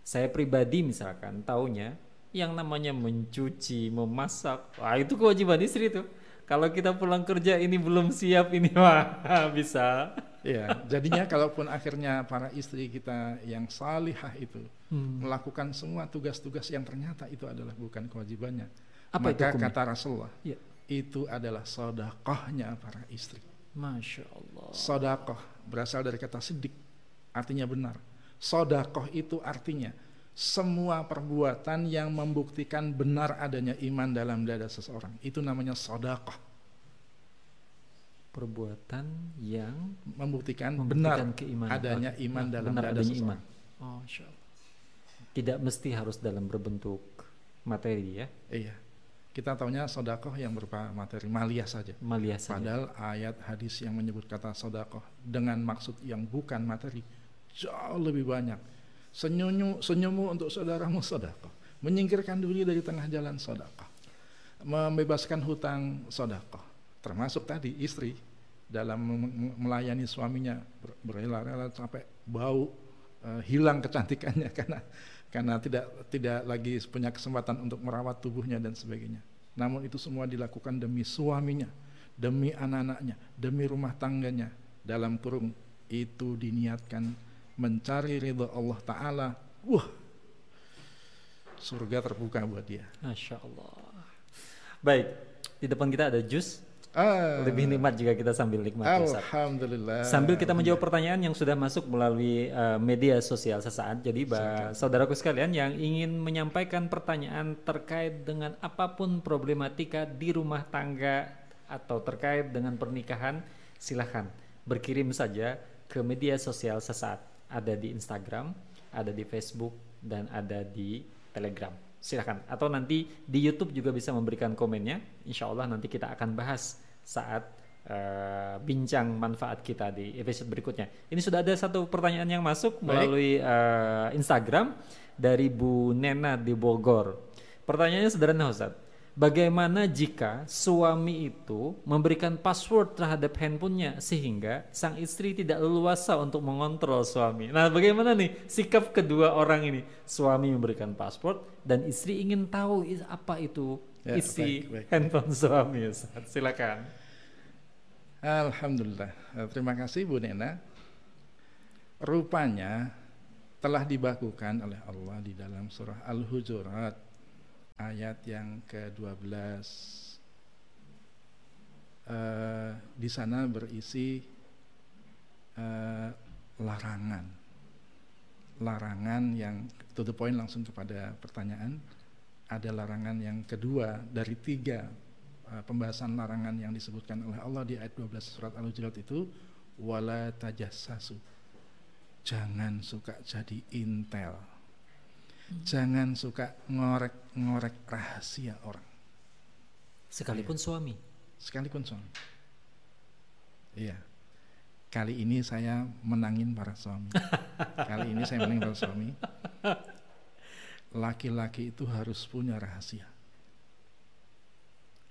Saya pribadi misalkan taunya yang namanya mencuci, memasak, wah itu kewajiban istri tuh. Kalau kita pulang kerja ini belum siap ini wah *laughs* bisa. Ya, jadinya kalaupun akhirnya para istri kita yang salihah itu Hmm. melakukan semua tugas-tugas yang ternyata itu adalah bukan kewajibannya. Apa itu Maka hukumnya? kata Rasulullah, Ya. itu adalah sodakohnya para istri. Masya Allah. Sodakoh berasal dari kata sidik, artinya benar. Sodakoh itu artinya semua perbuatan yang membuktikan benar adanya iman dalam dada seseorang. Itu namanya sodakoh. Perbuatan yang Membuktikan, membuktikan benar keimanan. adanya Oh, iman nah, dalam benar dada adanya seseorang. iman. Oh, Allah. Tidak mesti harus dalam berbentuk materi ya, Iya. Kita taunya sodakoh yang berupa materi maliyah saja. malia saja. Padahal ayat hadis yang menyebut kata sodakoh dengan maksud yang bukan materi jauh lebih banyak. Senyummu, senyummu untuk saudaramu sodakoh. Menyingkirkan diri dari tengah jalan sodakoh. Membebaskan hutang sodakoh. Termasuk tadi istri dalam melayani suaminya ber- berrela-rela sampai bau eh, hilang kecantikannya *laughs* karena karena tidak tidak lagi punya kesempatan untuk merawat tubuhnya dan sebagainya. Namun itu semua dilakukan demi suaminya, demi anak-anaknya, demi rumah tangganya. Dalam kurung itu diniatkan mencari ridho Allah Taala. Wah, surga terbuka buat dia. Masya Allah. Baik, di depan kita ada jus. Ah, Lebih nikmat jika kita sambil nikmati Ustaz. Alhamdulillah. Sambil kita menjawab pertanyaan yang sudah masuk melalui uh, media sosial sesaat. Jadi, bah, saudaraku sekalian yang ingin menyampaikan pertanyaan terkait dengan apa pun problematika di rumah tangga atau terkait dengan pernikahan, silahkan berkirim saja ke media sosial sesaat. Ada di Instagram, ada di Facebook, dan ada di Telegram. Silahkan. Atau nanti di YouTube juga bisa memberikan komennya. Insya Allah nanti kita akan bahas saat uh, bincang manfaat kita di episode berikutnya. Ini sudah ada satu pertanyaan yang masuk melalui uh, Instagram dari Bu Nena di Bogor. Pertanyaannya sederhana Ustaz. Bagaimana jika suami itu memberikan password terhadap handphonenya sehingga sang istri tidak leluasa untuk mengontrol suami? Nah, bagaimana nih sikap kedua orang ini? Suami memberikan password dan istri ingin tahu apa itu Ya, isi baik, baik. handphone suami. Silakan. Alhamdulillah. Eh, Terima kasih Bu Nena. Rupanya telah dibakukan oleh Allah di dalam surah Al-Hujurat ayat yang ke-12. Eh, di sana berisi eh, larangan. Larangan yang to the point langsung kepada pertanyaan. Ada larangan yang kedua dari tiga uh, pembahasan larangan yang disebutkan oleh Allah di ayat 12 surat Al-Hujurat itu wala tajassasu. Jangan suka jadi intel. Jangan suka ngorek-ngorek rahasia orang Sekalipun suami. sekalipun suami. Iya. Kali ini saya menangin para suami. *laughs* Kali ini saya menangin para suami. Laki-laki itu harus punya rahasia.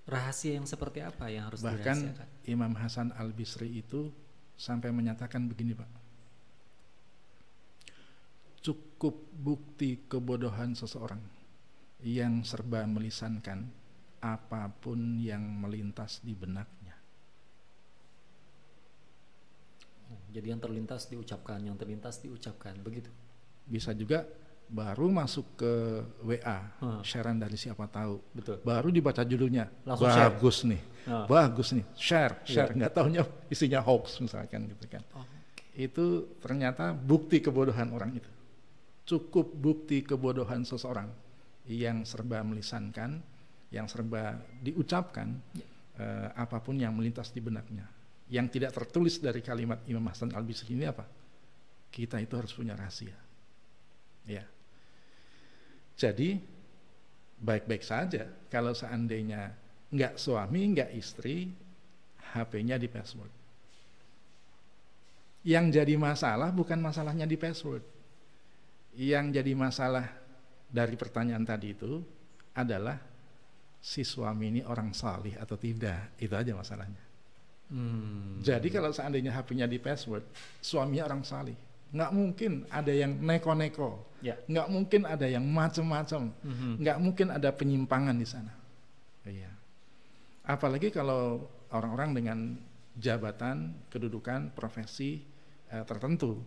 Rahasia yang seperti apa yang harus Bahkan? Imam Hasan Al Bisri itu sampai menyatakan begini, Pak. Cukup bukti kebodohan seseorang yang serba melisankan apa pun yang melintas di benaknya. Jadi yang terlintas diucapkan, yang terlintas diucapkan, begitu. Bisa juga baru masuk ke WA, Hmm. sharean dari siapa tahu. Betul. Baru dibaca judulnya, Langsung share. bagus nih, Ah. bagus nih, share, share, Iya. nggak taunya isinya hoax misalkan gitu kan. Oh, itu ternyata bukti kebodohan orang itu. Cukup bukti kebodohan seseorang yang serba melisankan, yang serba diucapkan Ya. eh, apa pun yang melintas di benaknya. Yang tidak tertulis dari kalimat Imam Hasan Al Bisri ini apa? Kita itu harus punya rahasia. Ya. Jadi baik-baik saja kalau seandainya nggak suami, nggak istri, HP-nya di password. Yang jadi masalah bukan masalahnya di password. Yang jadi masalah dari pertanyaan tadi itu adalah si suami ini orang salih atau tidak. Itu aja masalahnya. hmm. Jadi kalau seandainya HP-nya di password, suaminya orang salih. Nggak mungkin ada yang neko-neko. Ya. Nggak mungkin ada yang macem-macem. Mhm. Nggak mungkin ada penyimpangan di sana. Iya. Apalagi kalau orang-orang dengan jabatan, kedudukan, profesi eh, tertentu,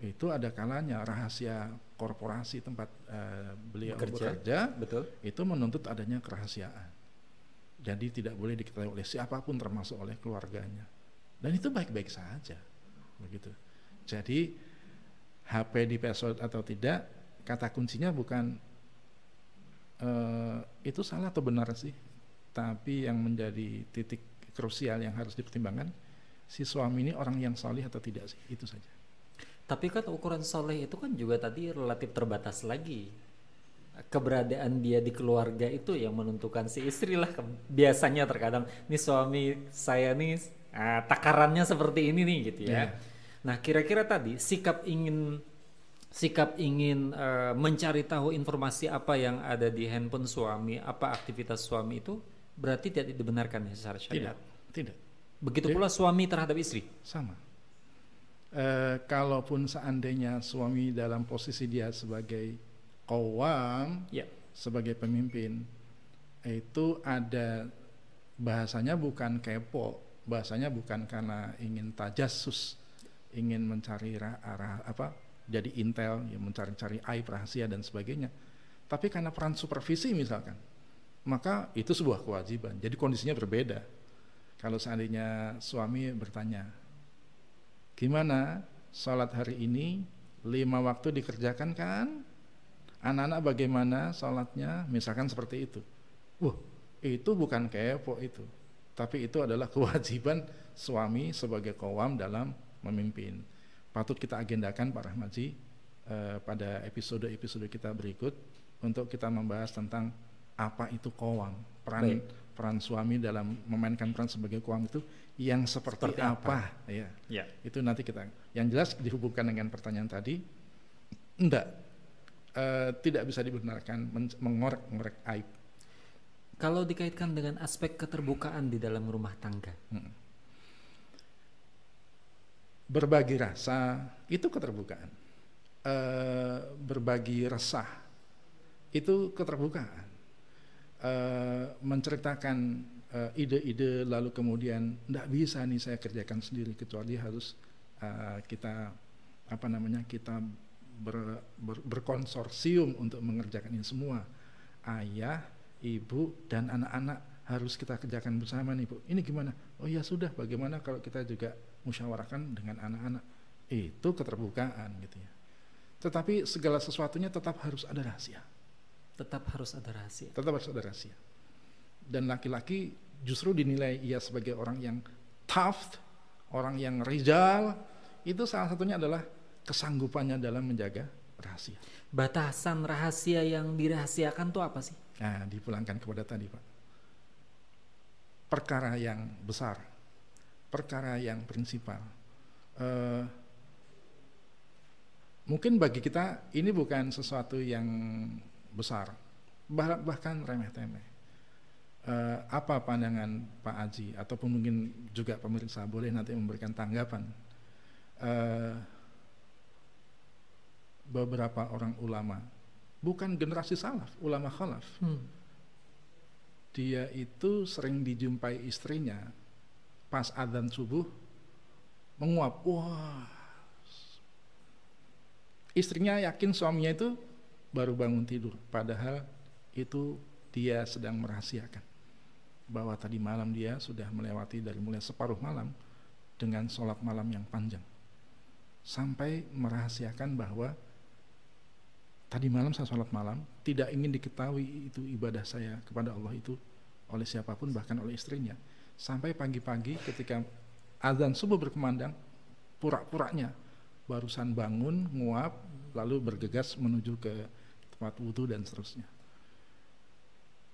itu ada kalanya rahasia korporasi tempat eh, beliau Bekerja. bekerja Betul. itu menuntut adanya kerahasiaan. Jadi tidak boleh diketahui oleh siapa pun termasuk oleh keluarganya. Dan itu baik-baik saja. Begitu. Jadi HP di password atau tidak, kata kuncinya bukan eh, itu salah atau benar sih. Tapi yang menjadi titik krusial yang harus dipertimbangkan si suami ini orang yang salih atau tidak sih. Itu saja. Tapi kan ukuran soleh itu kan juga tadi relatif terbatas lagi. Keberadaan dia di keluarga itu yang menentukan si istri lah. Biasanya terkadang nih suami saya nih ah, takarannya seperti ini nih gitu ya. Iya. Nah kira-kira tadi sikap ingin sikap ingin eh, mencari tahu informasi apa yang ada di handphone suami, apa aktivitas suami itu berarti tidak dibenarkan ya secara syariat. Tidak. Tidak. Begitu pula suami terhadap istri. Sama. Eh, kalaupun seandainya suami dalam posisi dia sebagai kawam, Ya. sebagai pemimpin, itu ada bahasanya bukan kepo, bahasanya bukan karena ingin tajasus, ingin mencari ra- arah apa, jadi intel, ya mencari-cari aib rahasia dan sebagainya, tapi karena peran supervisi misalkan, maka itu sebuah kewajiban. Jadi kondisinya berbeda. Kalau seandainya suami bertanya, gimana sholat hari ini lima waktu dikerjakan kan? Anak-anak bagaimana sholatnya? Misalkan seperti itu. Wah, itu bukan kepo itu. Tapi itu adalah *laughs* kewajiban suami sebagai kawam dalam memimpin. Patut kita agendakan Pak Rahmaji eh, pada episode-episode kita berikut untuk kita membahas tentang apa itu kawam, peran. Peran suami dalam memainkan peran sebagai kawam itu yang seperti, seperti apa, apa? Ya. ya. Itu nanti kita yang jelas dihubungkan dengan pertanyaan tadi enggak uh, tidak bisa dibenarkan mengorek-ngorek aib. Kalau dikaitkan dengan aspek keterbukaan di dalam rumah tangga. Hmm. Berbagi rasa itu keterbukaan. Uh, berbagi resah itu keterbukaan uh, menceritakan uh, ide-ide lalu kemudian tidak bisa nih saya kerjakan sendiri kecuali harus uh, kita apa namanya kita ber, ber, berkonsorsium untuk mengerjakan ini semua. Ayah ibu dan anak-anak harus kita kerjakan bersama nih bu. Ini gimana? Oh ya sudah bagaimana kalau kita juga musyawarahkan dengan anak-anak? Itu keterbukaan gitu ya. Tetapi segala sesuatunya tetap harus ada rahasia tetap harus ada rahasia. Tetap harus ada rahasia. Dan laki-laki justru dinilai ia sebagai orang yang tough, orang yang rijal, itu salah satunya adalah kesanggupannya dalam menjaga rahasia. Batasan rahasia yang dirahasiakan itu apa sih? Nah, dipulangkan kepada tadi, Pak. Perkara yang besar, perkara yang prinsipal. Uh, mungkin bagi kita ini bukan sesuatu yang besar. Bah bahkan remeh temeh uh, apa pandangan Pak Aji? Ataupun mungkin juga pemirsa boleh nanti memberikan tanggapan. Uh, beberapa orang ulama bukan generasi salaf ulama khalaf. Hmm. dia itu sering dijumpai istrinya pas adzan subuh menguap wah istrinya yakin suaminya itu baru bangun tidur. Padahal itu dia sedang merahasiakan bahwa tadi malam dia sudah melewati dari mulai separuh malam dengan sholat malam yang panjang. Sampai merahasiakan bahwa tadi malam saya sholat malam tidak ingin diketahui itu ibadah saya kepada Allah itu oleh siapa pun bahkan oleh istrinya. Sampai pagi-pagi ketika azan subuh berkumandang pura-puranya barusan bangun nguap lalu bergegas menuju ke tempat wudhu dan seterusnya.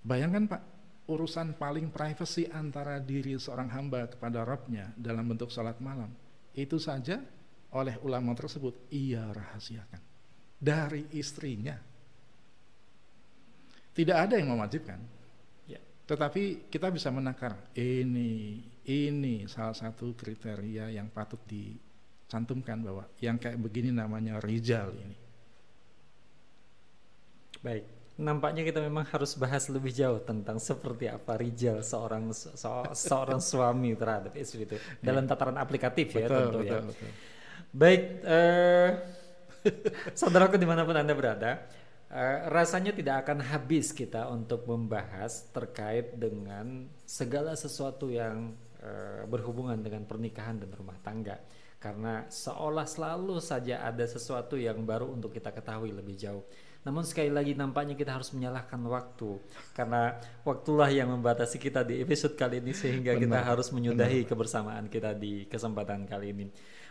Bayangkan Pak, urusan paling privasi antara diri seorang hamba kepada Rabbnya dalam bentuk salat malam, itu saja oleh ulama tersebut ia rahasiakan dari istrinya. Tidak ada yang mewajibkan. Ya. Tetapi kita bisa menakar ini ini salah satu kriteria yang patut dicantumkan bahwa yang kayak begini namanya rijal ini. Baik, nampaknya kita memang harus bahas lebih jauh tentang seperti apa Rijal seorang so, seorang *laughs* suami terhadap istri itu iya. dalam tataran aplikatif ya betul, tentu betul, ya. Betul. Baik, uh, *laughs* saudaraku di mana pun anda berada, uh, rasanya tidak akan habis kita untuk membahas terkait dengan segala sesuatu yang uh, berhubungan dengan pernikahan dan rumah tangga karena seolah selalu saja ada sesuatu yang baru untuk kita ketahui lebih jauh. Namun sekali lagi nampaknya kita harus menyalahkan waktu karena waktulah yang membatasi kita di episode kali ini sehingga benar, kita harus menyudahi benar. kebersamaan kita di kesempatan kali ini.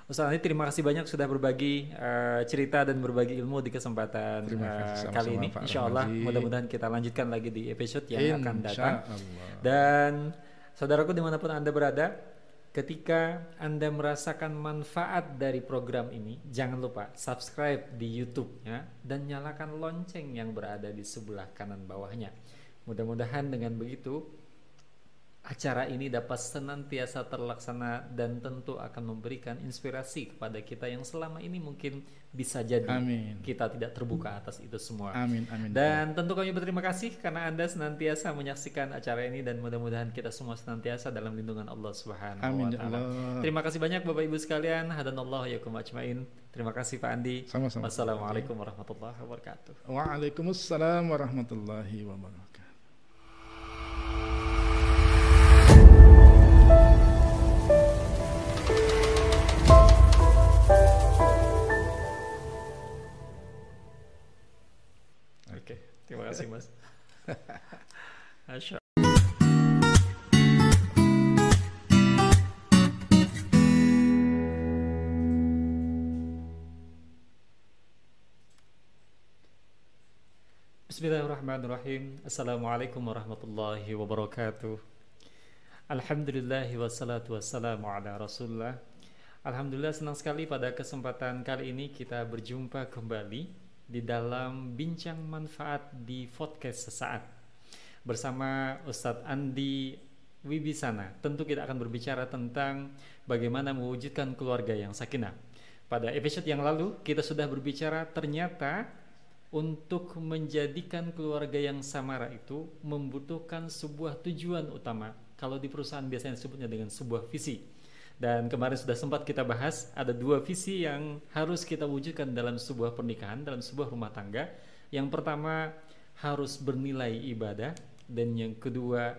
Ustaz Andi terima kasih banyak sudah berbagi uh, cerita dan berbagi ilmu di kesempatan uh, kali ini. Insya Allah mudah-mudahan kita lanjutkan lagi di episode yang Insya akan datang. Allah. Dan saudaraku di mana pun anda berada, Ketika Anda merasakan manfaat dari program ini, jangan lupa subscribe di YouTube-nya dan nyalakan lonceng yang berada di sebelah kanan bawahnya. Mudah-mudahan dengan begitu acara ini dapat senantiasa terlaksana dan tentu akan memberikan inspirasi kepada kita yang selama ini mungkin bisa jadi amin. kita tidak terbuka atas itu semua. Amin, amin. Dan tentu kami berterima kasih karena Anda senantiasa menyaksikan acara ini dan mudah-mudahan kita semua senantiasa dalam lindungan Allah Subhanahu amin, wa ya taala. Terima kasih banyak Bapak Ibu sekalian. Hadanallahu yakum ajmain. Terima kasih Pak Andi. Sama-sama. Wassalamualaikum warahmatullahi wabarakatuh. Waalaikumsalam warahmatullahi wabarakatuh. Terima kasih mas. Asya. Bismillahirrahmanirrahim. Assalamualaikum warahmatullahi wabarakatuh. Alhamdulillah wassalatu wassalamu ala rasulullah. Alhamdulillah senang sekali pada kesempatan kali ini kita berjumpa kembali di dalam bincang manfaat di podcast sesaat bersama Ustadz Andi Wibisana. Tentu kita akan berbicara tentang bagaimana mewujudkan keluarga yang sakinah. Pada episode yang lalu kita sudah berbicara ternyata untuk menjadikan keluarga yang samara itu membutuhkan sebuah tujuan utama. Kalau di perusahaan biasanya disebutnya dengan sebuah visi. Dan kemarin sudah sempat kita bahas ada dua visi yang harus kita wujudkan dalam sebuah pernikahan, dalam sebuah rumah tangga. Yang pertama harus bernilai ibadah dan yang kedua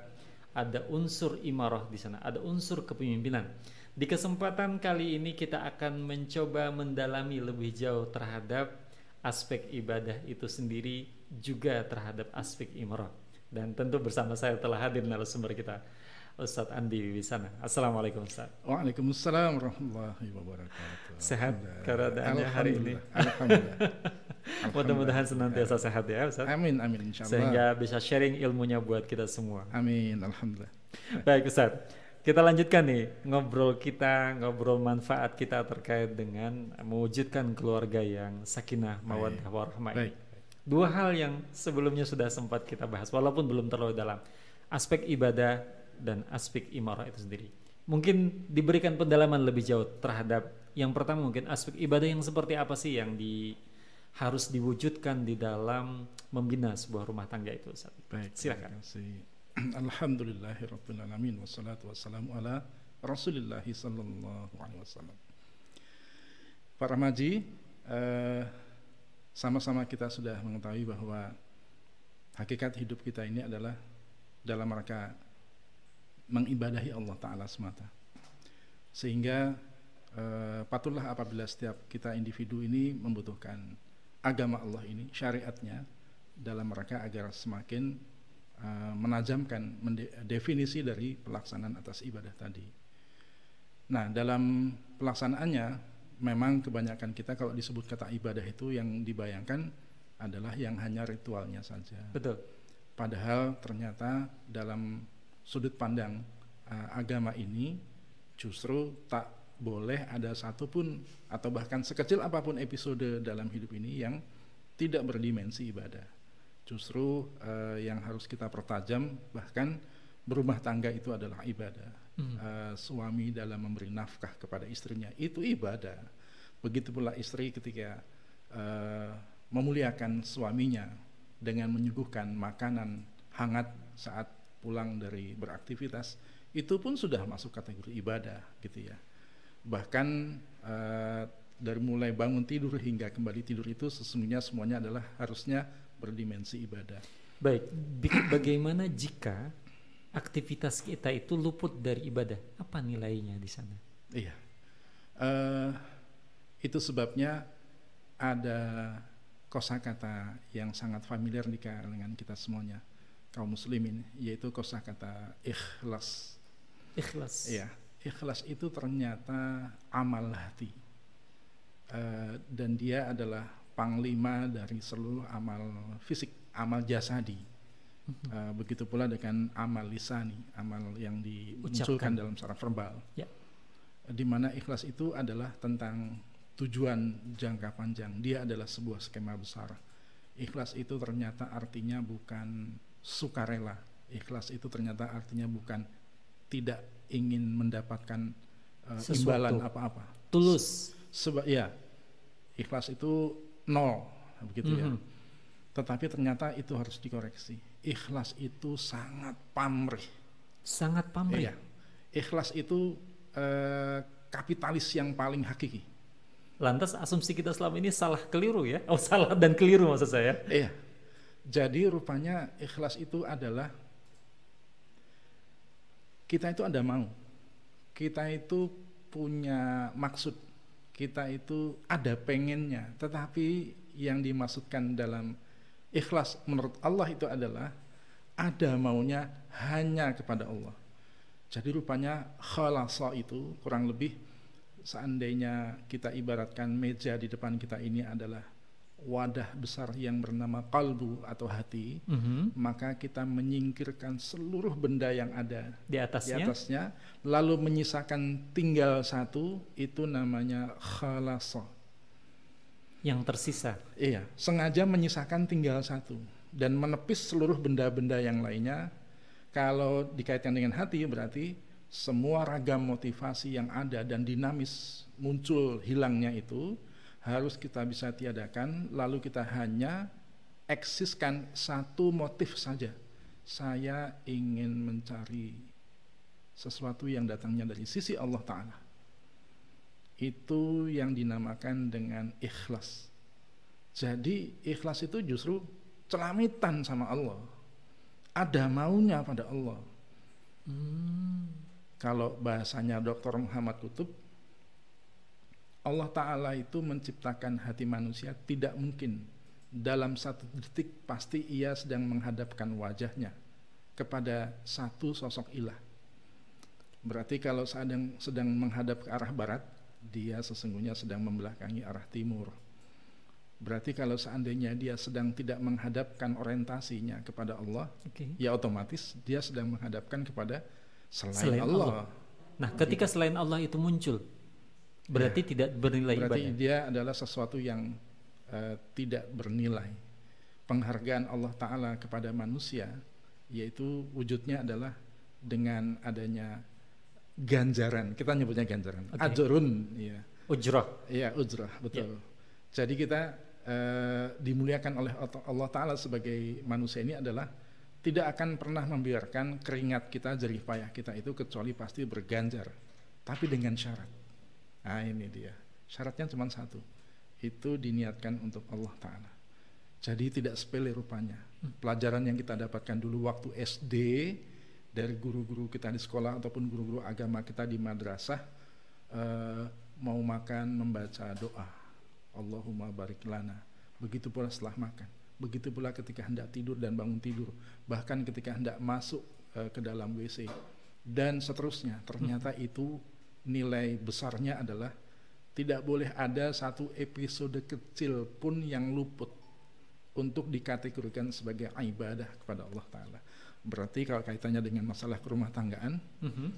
ada unsur imarah di sana, ada unsur kepemimpinan. Di kesempatan kali ini kita akan mencoba mendalami lebih jauh terhadap aspek ibadah itu sendiri juga terhadap aspek imrah. Dan tentu bersama saya telah hadir narasumber kita Ustadz Andi Wisana. Assalamualaikum Ustaz. Waalaikumsalam warahmatullahi wabarakatuh. Sehat keadaannya hari ini. Alhamdulillah. *laughs* Mudah-mudahan senantiasa sehat ya Ustaz. Amin amin insyaallah. Sehingga bisa sharing ilmunya buat kita semua. Amin alhamdulillah. Baik Ustaz. Kita lanjutkan nih ngobrol kita, ngobrol manfaat kita terkait dengan mewujudkan keluarga yang sakinah, mawaddah, warahmah. Baik. Dua hal yang sebelumnya sudah sempat kita bahas, walaupun belum terlalu dalam. Aspek ibadah dan aspek imarah itu sendiri. Mungkin diberikan pendalaman lebih jauh terhadap yang pertama mungkin aspek ibadah yang seperti apa sih yang di harus diwujudkan di dalam membina sebuah rumah tangga itu Ustaz. Baik. Silakan. terima kasih. *clears throat* Alhamdulillahirrabbilalamin Wassalatu wassalamu ala Rasulillahi sallallahu alaihi wasallam Pak Ramaji eh, Sama-sama kita sudah mengetahui bahwa Hakikat hidup kita ini adalah Dalam rangka Mengibadahi Allah Ta'ala semata Sehingga eh, Patutlah apabila setiap kita individu ini Membutuhkan agama Allah ini Syariatnya Dalam rangka agar semakin Uh, menajamkan definisi dari pelaksanaan atas ibadah tadi. Nah, dalam pelaksanaannya memang kebanyakan kita kalau disebut kata ibadah itu yang dibayangkan adalah yang hanya ritualnya saja. Betul. Padahal ternyata dalam sudut pandang uh, agama ini justru tak boleh ada satupun atau bahkan sekecil apa pun episode dalam hidup ini yang tidak berdimensi ibadah. Justru uh, yang harus kita pertajam bahkan berumah tangga itu adalah ibadah. Hmm. uh, suami dalam memberi nafkah kepada istrinya itu ibadah. Begitu pula istri ketika uh, memuliakan suaminya dengan menyuguhkan makanan hangat saat pulang dari beraktivitas itu pun sudah masuk kategori ibadah gitu ya bahkan uh, dari mulai bangun tidur hingga kembali tidur itu sesungguhnya semuanya adalah harusnya berdimensi ibadah. Baik, bagaimana jika aktivitas kita itu luput dari ibadah? Apa nilainya di sana? Iya, uh, itu sebabnya ada kosakata yang sangat familiar di kalangan kita semuanya kaum muslimin, yaitu kosakata ikhlas. Ikhlas. Iya, ikhlas itu ternyata amal hati, uh, dan dia adalah panglima dari seluruh amal fisik, amal jasadi. Uh, begitu pula dengan amal lisani, amal yang dimunculkan dalam secara verbal. Ya. Di mana ikhlas itu adalah tentang tujuan jangka panjang. Dia adalah sebuah skema besar. Ikhlas itu ternyata artinya bukan sukarela. Ikhlas itu ternyata artinya bukan tidak ingin mendapatkan uh, imbalan apa-apa. Tulus. Sebab ya, ikhlas itu nol begitu ya. Mm -hmm. Tetapi ternyata itu harus dikoreksi. Ikhlas itu sangat pamrih. Sangat pamrih. Iya. Ikhlas itu eh, kapitalis yang paling hakiki. Lantas asumsi kita selama ini salah keliru ya? Oh salah dan keliru maksud saya. Iya. Jadi rupanya ikhlas itu adalah kita itu ada mau. Kita itu punya maksud kita itu ada pengennya, tetapi yang dimaksudkan dalam ikhlas menurut Allah itu adalah ada maunya hanya kepada Allah. Jadi rupanya khalasa itu kurang lebih seandainya kita ibaratkan meja di depan kita ini adalah wadah besar yang bernama kalbu atau hati, Mhm. maka kita menyingkirkan seluruh benda yang ada Di di atasnya. atasnya, lalu menyisakan tinggal satu, itu namanya khalasa. Yang tersisa. Iya, sengaja menyisakan tinggal satu dan menepis seluruh benda-benda yang lainnya. Kalau dikaitkan dengan hati berarti semua ragam motivasi yang ada dan dinamis muncul hilangnya itu harus kita bisa tiadakan lalu kita hanya eksiskan satu motif saja. Saya ingin mencari sesuatu yang datangnya dari sisi Allah taala. Itu yang dinamakan dengan ikhlas. Jadi ikhlas itu justru celamitan sama Allah. Ada maunya pada Allah. Kalau bahasanya Dr. Muhammad Kutub, Allah Ta'ala itu menciptakan hati manusia tidak mungkin dalam satu detik pasti ia sedang menghadapkan wajahnya kepada satu sosok ilah. Berarti kalau sedang sedang menghadap ke arah barat, dia sesungguhnya sedang membelakangi arah timur. Berarti kalau seandainya dia sedang tidak menghadapkan orientasinya kepada Allah, Oke. ya otomatis dia sedang menghadapkan kepada Selain selain, Allah. Nah, ketika selain Allah itu muncul, berarti tidak bernilai Berarti ibadah. dia adalah sesuatu yang eh, tidak bernilai. Penghargaan Allah Ta'ala kepada manusia, yaitu wujudnya adalah dengan adanya ganjaran. Kita nyebutnya ganjaran. Oke. Ajrun, ya. Ujrah. Iya, ujrah, betul. Jadi kita eh, dimuliakan oleh Allah Ta'ala sebagai manusia ini adalah tidak akan pernah membiarkan keringat kita, jerih payah kita itu kecuali pasti berganjar. Tapi dengan syarat. Nah ini dia. Syaratnya cuma satu. Itu diniatkan untuk Allah Ta'ala. Jadi tidak sepele rupanya. Pelajaran yang kita dapatkan dulu waktu SD dari guru-guru kita di sekolah ataupun guru-guru agama kita di madrasah eh, mau makan membaca doa Allahumma barik lana begitu pula setelah makan begitu pula ketika hendak tidur dan bangun tidur bahkan ketika hendak masuk eh, ke dalam WC dan seterusnya ternyata itu nilai besarnya adalah tidak boleh ada satu episode kecil pun yang luput untuk dikategorikan sebagai ibadah kepada Allah Ta'ala berarti kalau kaitannya dengan masalah kerumah tanggaan Mhm.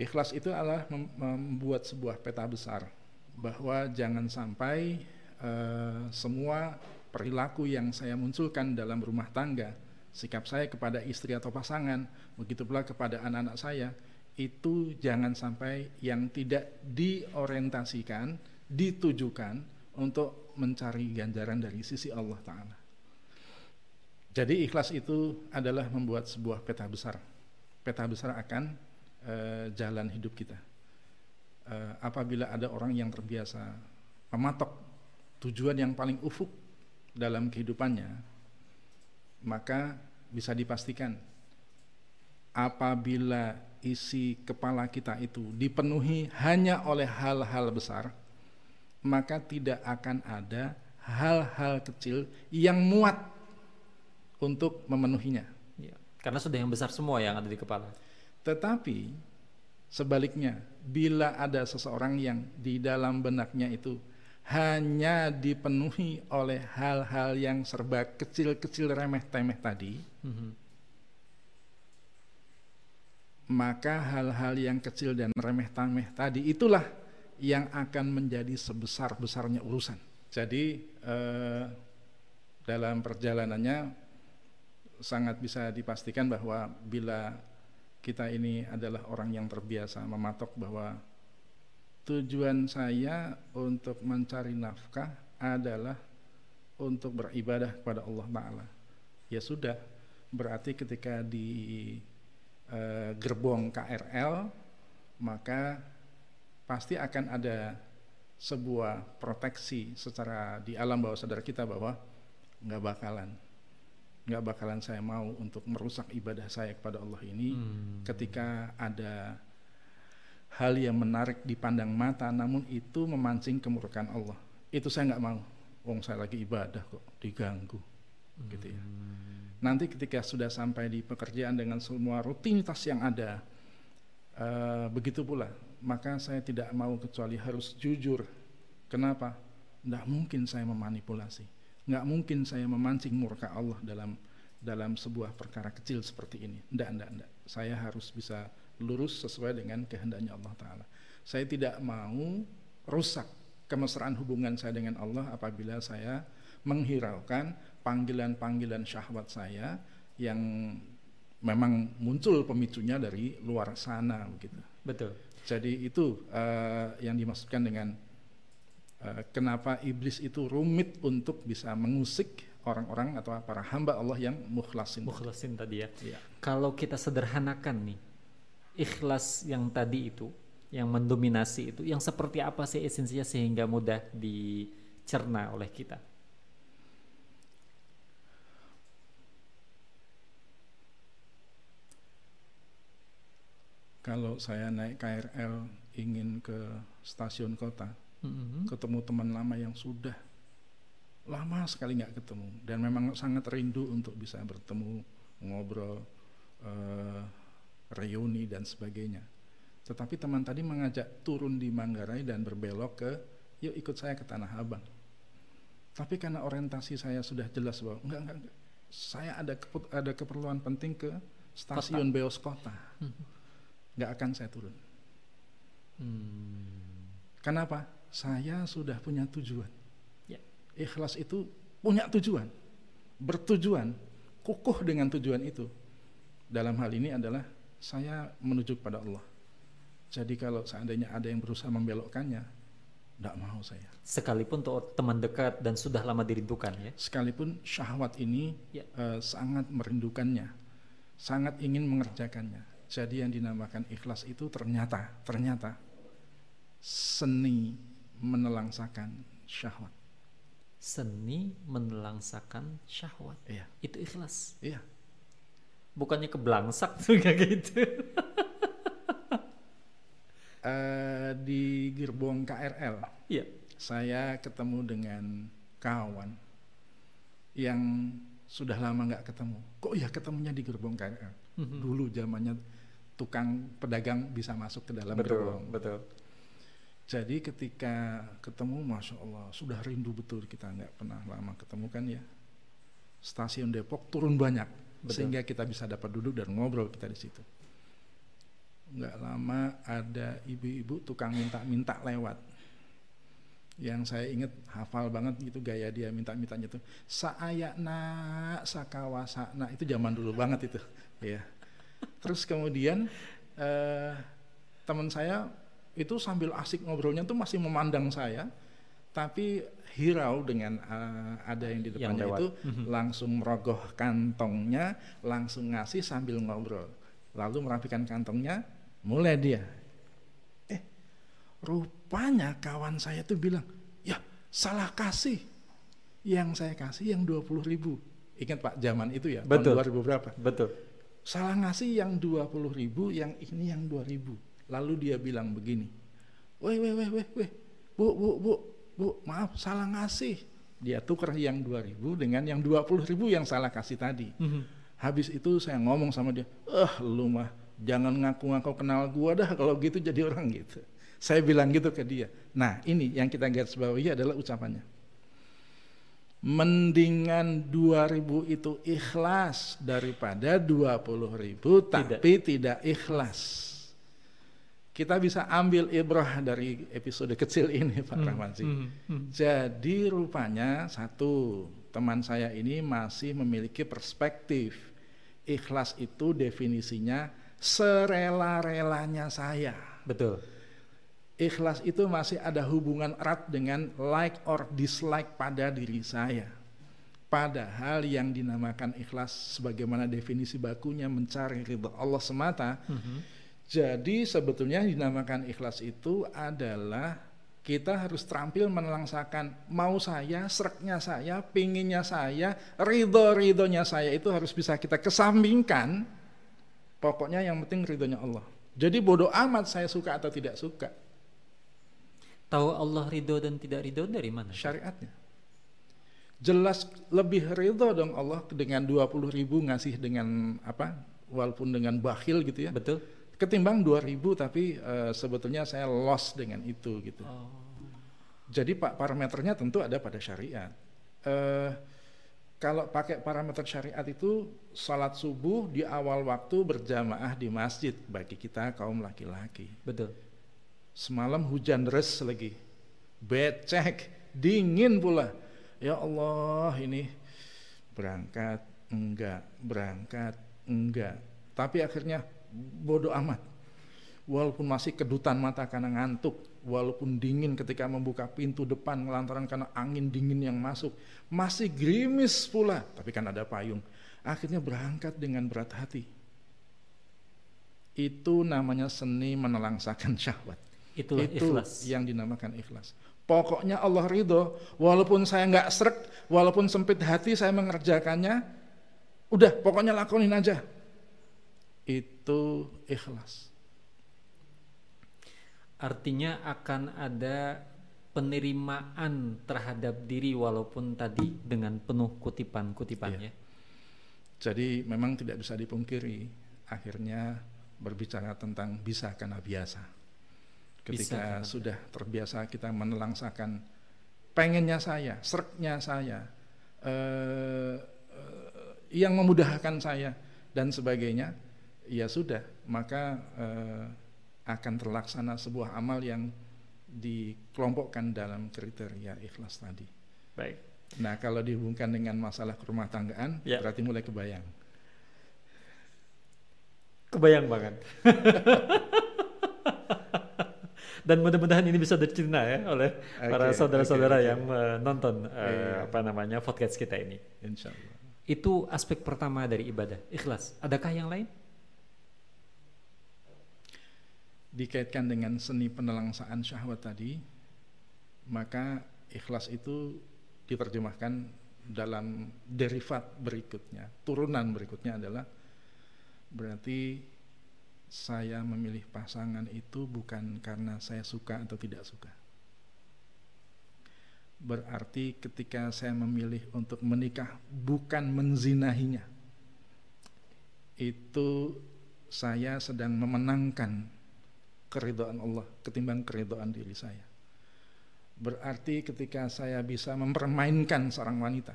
Ikhlas itu adalah mem- membuat sebuah peta besar bahwa jangan sampai eh, semua perilaku yang saya munculkan dalam rumah tangga, sikap saya kepada istri atau pasangan, begitu pula kepada anak-anak saya, itu jangan sampai yang tidak diorientasikan, ditujukan untuk mencari ganjaran dari sisi Allah Ta'ala. Jadi ikhlas itu adalah membuat sebuah peta besar. Peta besar akan eh, jalan hidup kita. Eh, apabila ada orang yang terbiasa mematok tujuan yang paling ufuk dalam kehidupannya, maka bisa dipastikan apabila isi kepala kita itu dipenuhi hanya oleh hal-hal besar, maka tidak akan ada hal-hal kecil yang muat untuk memenuhinya. Ya. Karena sudah yang besar semua yang ada di kepala. Tetapi sebaliknya, bila ada seseorang yang di dalam benaknya itu hanya dipenuhi oleh hal-hal yang serba kecil-kecil remeh-temeh tadi, Mhm. Maka hal-hal yang kecil dan remeh-temeh tadi itulah yang akan menjadi sebesar-besarnya urusan. Jadi eh, dalam perjalanannya sangat bisa dipastikan bahwa bila kita ini adalah orang yang terbiasa mematok bahwa tujuan saya untuk mencari nafkah adalah untuk beribadah kepada Allah Ta'ala. Ya sudah, berarti ketika di eh, gerbong KRL maka pasti akan ada sebuah proteksi secara di alam bawah sadar kita bahwa nggak bakalan nggak bakalan saya mau untuk merusak ibadah saya kepada Allah ini Hmm. ketika ada hal yang menarik dipandang mata namun itu memancing kemurkaan Allah. Itu saya nggak mau. Wong saya lagi ibadah kok diganggu. Gitu ya nanti ketika sudah sampai di pekerjaan dengan semua rutinitas yang ada eh, begitu pula maka saya tidak mau kecuali harus jujur kenapa Nggak mungkin saya memanipulasi. Nggak mungkin saya memancing murka Allah dalam dalam sebuah perkara kecil seperti ini. Nggak, nggak, nggak. Saya harus bisa lurus sesuai dengan kehendaknya Allah Ta'ala. Saya tidak mau rusak kemesraan hubungan saya dengan Allah apabila saya menghiraukan panggilan-panggilan syahwat saya yang memang muncul pemicunya dari luar sana begitu. Betul. Jadi itu uh, yang dimaksudkan dengan uh, kenapa iblis itu rumit untuk bisa mengusik orang-orang atau para hamba Allah yang mukhlasin. Mukhlasin tadi ya. ya. Kalau kita sederhanakan nih, ikhlas yang tadi itu, yang mendominasi itu, yang seperti apa sih esensinya sehingga mudah dicerna oleh kita? Kalau saya naik KRL ingin ke stasiun kota, mm-hmm. ketemu teman lama yang sudah lama sekali nggak ketemu dan memang sangat rindu untuk bisa bertemu, ngobrol, uh, reuni dan sebagainya. Tetapi teman tadi mengajak turun di Manggarai dan berbelok ke, yuk ikut saya ke Tanah Abang. Tapi karena orientasi saya sudah jelas bahwa enggak enggak, enggak. saya ada ada keperluan penting ke stasiun kota. Beos Kota. Mm-hmm nggak akan saya turun. Hmm. Kenapa? Saya sudah punya tujuan. Ya. Ikhlas itu punya tujuan, bertujuan, kukuh dengan tujuan itu. Dalam hal ini adalah saya menuju kepada Allah. Jadi kalau seandainya ada yang berusaha membelokkannya, tidak mau saya. Sekalipun untuk teman dekat dan sudah lama dirindukan ya. Sekalipun syahwat ini ya. uh, sangat merindukannya, sangat ingin mengerjakannya jadi yang dinamakan ikhlas itu ternyata ternyata seni menelangsakan syahwat. Seni menelangsakan syahwat. Iya. Itu ikhlas. Iya. Bukannya keblangsak tuh *laughs* kayak gitu. uh, di gerbong KRL. Iya. Saya ketemu dengan kawan yang sudah lama nggak ketemu. Kok ya ketemunya di gerbong KRL? Mm -hmm. Dulu zamannya tukang pedagang bisa masuk ke dalam betul, gerbong. Betul. Jadi ketika ketemu, masya Allah, sudah rindu betul kita nggak pernah lama ketemu kan ya. Stasiun Depok turun banyak, betul. sehingga kita bisa dapat duduk dan ngobrol kita di situ. Nggak lama ada ibu-ibu tukang minta-minta lewat. Yang saya ingat hafal banget gitu gaya dia minta-mintanya tuh. Saayakna, sakawasana itu zaman dulu banget itu, ya Terus kemudian eh, teman saya itu sambil asik ngobrolnya tuh masih memandang saya, tapi hirau dengan uh, ada yang di depannya yang itu mhm. langsung merogoh kantongnya, langsung ngasih sambil ngobrol. Lalu merapikan kantongnya, mulai dia. Eh, rupanya kawan saya tuh bilang, ya salah kasih. Yang saya kasih yang 20 ribu. Ingat Pak, zaman itu ya, Betul. tahun 2000 berapa? Betul salah ngasih yang 20 ribu yang ini yang 2 ribu. Lalu dia bilang begini weh weh weh weh weh bu bu bu bu maaf salah ngasih. Dia tukar yang 2 ribu dengan yang 20 ribu yang salah kasih tadi. Mm -hmm. habis itu saya ngomong sama dia eh lu mah jangan ngaku-ngaku kenal gua dah kalau gitu jadi orang gitu. Saya bilang gitu ke dia. Nah ini yang kita garis bawahi adalah ucapannya mendingan 2000 itu ikhlas daripada 20 ribu tapi tidak, tidak ikhlas. Kita bisa ambil ibrah dari episode kecil ini Pak hmm, Rahmansi. Hmm, hmm. Jadi rupanya satu, teman saya ini masih memiliki perspektif. Ikhlas itu definisinya serela-relanya saya. Betul ikhlas itu masih ada hubungan erat dengan like or dislike pada diri saya. Padahal yang dinamakan ikhlas sebagaimana definisi bakunya mencari ridha Allah semata. Mm -hmm. Jadi sebetulnya dinamakan ikhlas itu adalah kita harus terampil menelangsakan mau saya, sereknya saya, pinginnya saya, ridho-ridhonya saya itu harus bisa kita kesampingkan. Pokoknya yang penting ridhonya Allah. Jadi bodoh amat saya suka atau tidak suka Tahu Allah ridho dan tidak ridho dari mana? Syariatnya. Jelas lebih ridho dong Allah dengan 20 ribu ngasih dengan apa? Walaupun dengan bakhil gitu ya. Betul. Ketimbang 2 ribu tapi uh, sebetulnya saya loss dengan itu gitu. Oh. Jadi pak parameternya tentu ada pada syariat. Uh, kalau pakai parameter syariat itu salat subuh di awal waktu berjamaah di masjid bagi kita kaum laki-laki. Betul. Semalam hujan deras lagi, becek, dingin pula. Ya Allah ini berangkat enggak, berangkat enggak. Tapi akhirnya bodoh amat. Walaupun masih kedutan mata karena ngantuk, walaupun dingin ketika membuka pintu depan lantaran karena angin dingin yang masuk, masih gerimis pula, tapi kan ada payung. Akhirnya berangkat dengan berat hati. Itu namanya seni menelangsakan syahwat. Itulah itu ikhlas. yang dinamakan ikhlas. Pokoknya Allah ridho, walaupun saya nggak serak, walaupun sempit hati saya mengerjakannya, udah pokoknya lakonin aja. Itu ikhlas. Artinya akan ada penerimaan terhadap diri walaupun tadi dengan penuh kutipan-kutipannya. Iya. Jadi memang tidak bisa dipungkiri akhirnya berbicara tentang bisa karena biasa. Ketika bisa, sudah terbiasa kita menelangsakan pengennya saya, sereknya saya, eh, eh, yang memudahkan saya dan sebagainya, ya sudah, maka eh, akan terlaksana sebuah amal yang dikelompokkan dalam kriteria ikhlas tadi. Baik. Nah, kalau dihubungkan dengan masalah rumah tanggaan, ya. berarti mulai kebayang. Kebayang banget. *laughs* Dan mudah-mudahan ini bisa dicerna ya oleh okay, para saudara-saudara okay, okay. yang menonton uh, yeah. apa namanya podcast kita ini. Insya Allah. Itu aspek pertama dari ibadah, ikhlas. Adakah yang lain? dikaitkan dengan seni penelangsaan syahwat tadi, maka ikhlas itu diterjemahkan dalam derivat berikutnya, turunan berikutnya adalah berarti saya memilih pasangan itu bukan karena saya suka atau tidak suka. Berarti ketika saya memilih untuk menikah bukan menzinahinya. Itu saya sedang memenangkan keridhaan Allah ketimbang keridhaan diri saya. Berarti ketika saya bisa mempermainkan seorang wanita,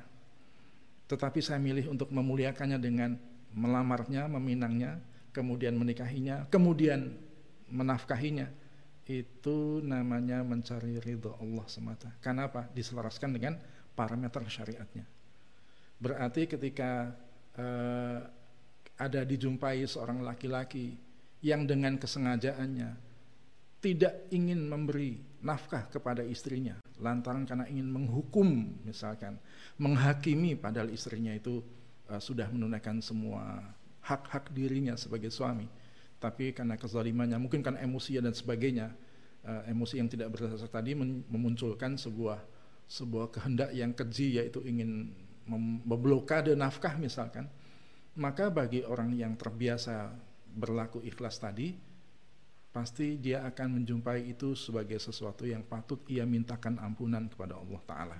tetapi saya milih untuk memuliakannya dengan melamarnya, meminangnya, kemudian menikahinya, kemudian menafkahinya, itu namanya mencari ridho Allah semata. Karena apa? Diselaraskan dengan parameter syariatnya. Berarti ketika uh, ada dijumpai seorang laki-laki yang dengan kesengajaannya tidak ingin memberi nafkah kepada istrinya lantaran karena ingin menghukum misalkan menghakimi padahal istrinya itu uh, sudah menunaikan semua hak-hak dirinya sebagai suami. Tapi karena kezalimannya mungkin karena emosi dan sebagainya uh, emosi yang tidak berdasar tadi memunculkan sebuah sebuah kehendak yang keji yaitu ingin memblokade nafkah misalkan. Maka bagi orang yang terbiasa berlaku ikhlas tadi pasti dia akan menjumpai itu sebagai sesuatu yang patut ia mintakan ampunan kepada Allah Ta'ala.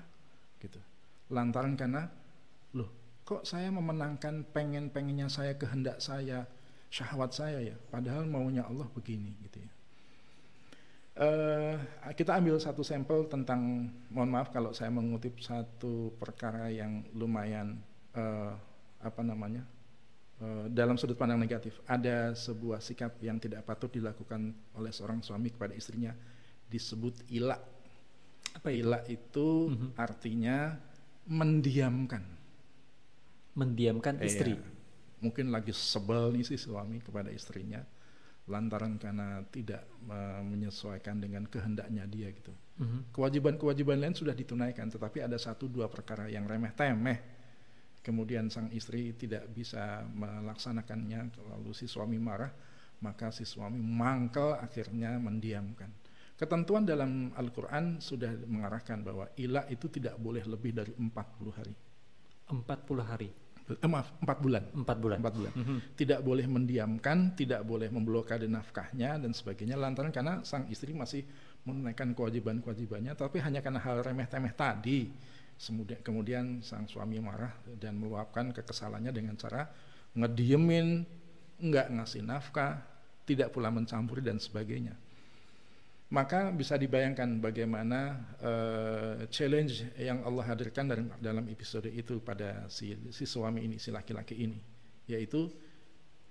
Gitu. lantaran karena kok saya memenangkan pengen-pengennya saya kehendak saya syahwat saya ya? Padahal maunya Allah begini gitu ya. Uh, kita ambil satu sampel tentang mohon maaf kalau saya mengutip satu perkara yang lumayan uh, apa namanya Eh, dalam sudut pandang negatif. Ada sebuah sikap yang tidak patut dilakukan oleh seorang suami kepada istrinya disebut ila apa ila itu mm-hmm. artinya mendiamkan mendiamkan eh, istri. Mungkin lagi sebel nih si suami kepada istrinya lantaran karena tidak uh, menyesuaikan dengan kehendaknya dia gitu. Mm-hmm. kewajiban-kewajiban lain sudah ditunaikan tetapi ada satu dua perkara yang remeh temeh kemudian sang istri tidak bisa melaksanakannya lalu si suami marah maka si suami mangkel akhirnya mendiamkan. Ketentuan dalam Al-Quran sudah mengarahkan bahwa ilah itu tidak boleh lebih dari 40 hari. 40 hari eh, maaf 4 bulan 4 bulan 4 bulan mm -hmm. tidak boleh mendiamkan tidak boleh memblokade nafkahnya dan sebagainya lantaran karena sang istri masih menunaikan kewajiban-kewajibannya tapi hanya karena hal remeh-temeh tadi kemudian sang suami marah dan meluapkan kekesalannya dengan cara ngediemin, nggak ngasih nafkah, tidak pula mencampuri dan sebagainya. Maka bisa dibayangkan bagaimana uh, challenge yang Allah hadirkan dalam, dalam episode itu pada si, si suami ini, si laki-laki ini, yaitu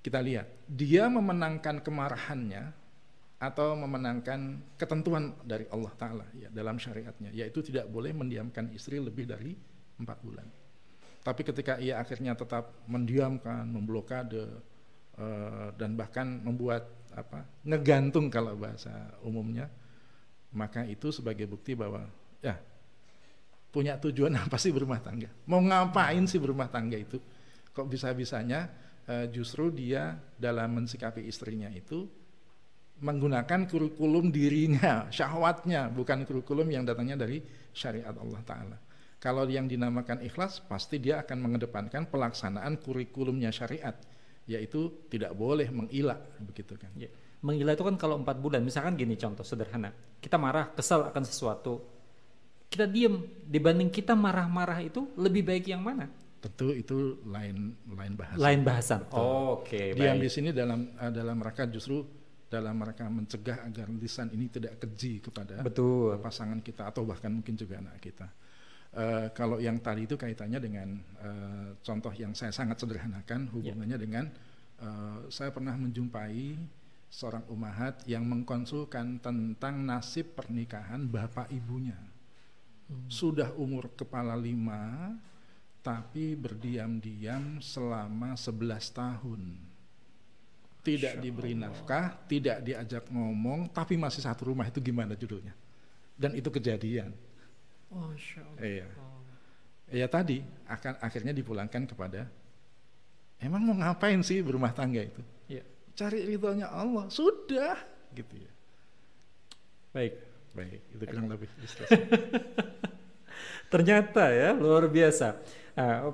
kita lihat dia memenangkan kemarahannya atau memenangkan ketentuan dari Allah Taala ya dalam syariatnya, yaitu tidak boleh mendiamkan istri lebih dari empat bulan. Tapi ketika ia akhirnya tetap mendiamkan, memblokade uh, dan bahkan membuat apa ngegantung kalau bahasa umumnya maka itu sebagai bukti bahwa ya punya tujuan *laughs* apa sih berumah tangga? Mau ngapain sih berumah tangga itu? Kok bisa-bisanya uh, justru dia dalam mensikapi istrinya itu menggunakan kurikulum dirinya *laughs* syahwatnya bukan kurikulum yang datangnya dari syariat Allah Ta'ala. Kalau yang dinamakan ikhlas pasti dia akan mengedepankan pelaksanaan kurikulumnya syariat yaitu tidak boleh mengilah begitu kan. Ya. Mengilah itu kan kalau empat bulan, misalkan gini contoh sederhana, kita marah, kesal akan sesuatu, kita diem dibanding kita marah-marah itu lebih baik yang mana? Tentu itu lain lain bahasan. Lain bahasan. Oh, Oke. Okay, Diam di sini dalam uh, dalam mereka justru dalam mereka mencegah agar lisan ini tidak keji kepada Betul. pasangan kita atau bahkan mungkin juga anak kita. Uh, kalau yang tadi itu kaitannya dengan uh, contoh yang saya sangat sederhanakan hubungannya yeah. dengan uh, saya pernah menjumpai seorang umahat yang mengkonsulkan tentang nasib pernikahan bapak ibunya. Hmm. sudah umur kepala lima tapi berdiam-diam selama 11 tahun. Tidak diberi nafkah tidak diajak ngomong tapi masih satu rumah itu gimana judulnya? Dan itu kejadian Oh, Iya. Ya tadi akan akhirnya dipulangkan kepada emang mau ngapain sih berumah tangga itu? Ya. Cari ridhonya Allah, sudah gitu ya. Baik, baik, itu kurang lebih. *laughs* Ternyata ya luar biasa. Uh,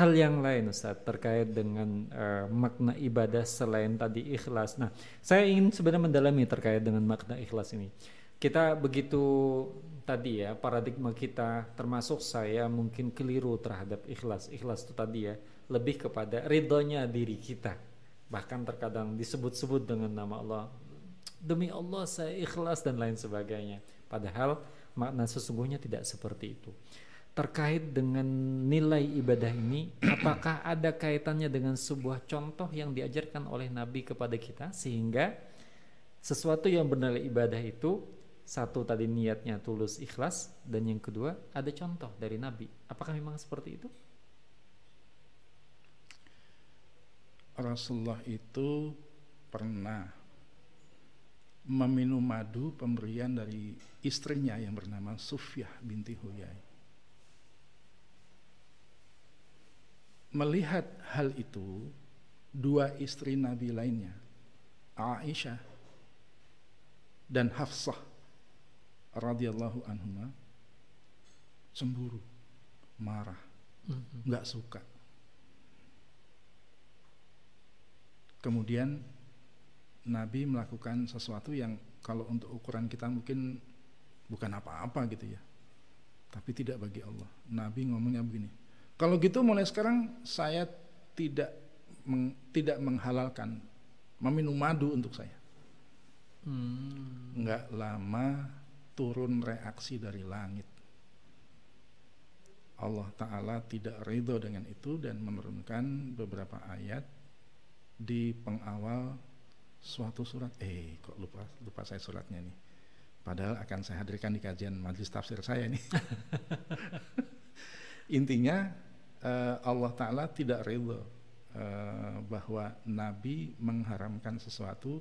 hal yang lain Ustaz terkait dengan uh, makna ibadah selain tadi ikhlas. Nah, saya ingin sebenarnya mendalami terkait dengan makna ikhlas ini. Kita begitu tadi ya paradigma kita termasuk saya mungkin keliru terhadap ikhlas. Ikhlas itu tadi ya lebih kepada ridhonya diri kita. Bahkan terkadang disebut-sebut dengan nama Allah demi Allah saya ikhlas dan lain sebagainya. Padahal makna sesungguhnya tidak seperti itu. Terkait dengan nilai ibadah ini apakah ada kaitannya dengan sebuah contoh yang diajarkan oleh Nabi kepada kita sehingga sesuatu yang bernilai ibadah itu satu tadi niatnya tulus ikhlas dan yang kedua ada contoh dari Nabi. Apakah memang seperti itu? Rasulullah itu pernah meminum madu pemberian dari istrinya yang bernama Sufyah binti Huyai. Melihat hal itu, dua istri Nabi lainnya, Aisyah dan Hafsah radhiyallahu anhuma cemburu, marah, mm-hmm. nggak suka. Kemudian Nabi melakukan sesuatu yang kalau untuk ukuran kita mungkin bukan apa-apa gitu ya. Tapi tidak bagi Allah. Nabi ngomongnya begini. Kalau gitu mulai sekarang saya tidak meng, tidak menghalalkan meminum madu untuk saya. Hmm. Nggak lama turun reaksi dari langit. Allah Ta'ala tidak ridho dengan itu dan menurunkan beberapa ayat di pengawal suatu surat. Eh, kok lupa lupa saya suratnya nih. Padahal akan saya hadirkan di kajian majlis tafsir saya nih. *laughs* Intinya uh, Allah Ta'ala tidak ridho uh, bahwa Nabi mengharamkan sesuatu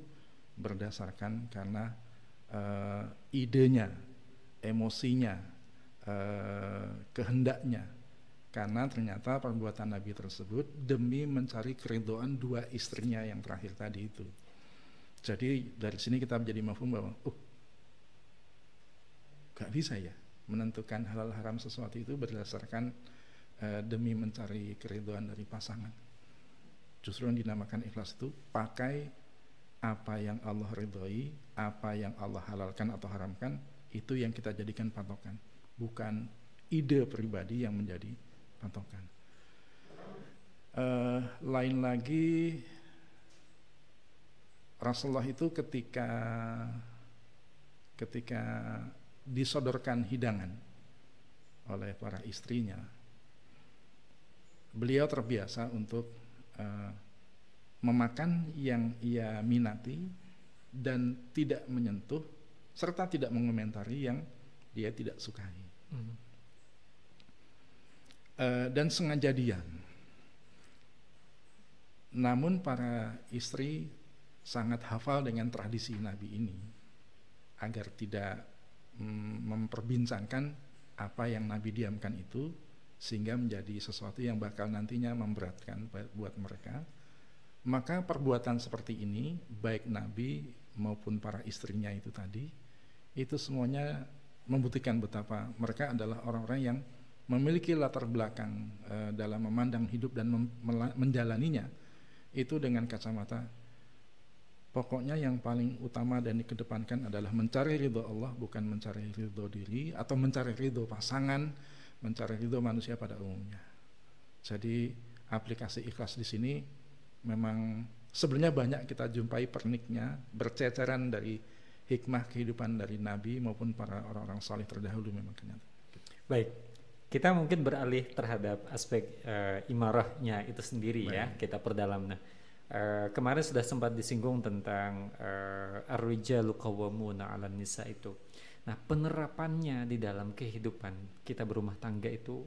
berdasarkan karena uh, idenya, emosinya, uh, kehendaknya. Karena ternyata perbuatan Nabi tersebut demi mencari keridoan dua istrinya yang terakhir tadi itu. Jadi dari sini kita menjadi mafhum bahwa, oh, gak bisa ya menentukan halal haram sesuatu itu berdasarkan uh, demi mencari keridoan dari pasangan. Justru yang dinamakan ikhlas itu pakai apa yang Allah ridhoi, apa yang Allah halalkan atau haramkan, itu yang kita jadikan patokan, bukan ide pribadi yang menjadi patokan. Uh, lain lagi Rasulullah itu ketika ketika disodorkan hidangan oleh para istrinya, beliau terbiasa untuk uh, memakan yang ia minati dan tidak menyentuh serta tidak mengomentari yang dia tidak sukai. Hmm. Uh, dan sengaja diam. Namun para istri sangat hafal dengan tradisi Nabi ini agar tidak mm, memperbincangkan apa yang Nabi diamkan itu sehingga menjadi sesuatu yang bakal nantinya memberatkan buat mereka maka perbuatan seperti ini baik Nabi maupun para istrinya itu tadi itu semuanya membuktikan betapa mereka adalah orang-orang yang memiliki latar belakang e, dalam memandang hidup dan mem menjalaninya itu dengan kacamata Pokoknya yang paling utama dan dikedepankan adalah mencari ridho Allah bukan mencari ridho diri atau mencari ridho pasangan, mencari ridho manusia pada umumnya. Jadi aplikasi ikhlas di sini memang sebenarnya banyak kita jumpai perniknya berceceran dari hikmah kehidupan dari Nabi maupun para orang-orang saleh terdahulu memang ternyata. Baik, kita mungkin beralih terhadap aspek uh, imarahnya itu sendiri ya. Baik. ya kita perdalam. Nah, Uh, kemarin sudah sempat disinggung tentang uh, ar-rijalu qawwamuna 'alan nisa itu. Nah, penerapannya di dalam kehidupan kita berumah tangga itu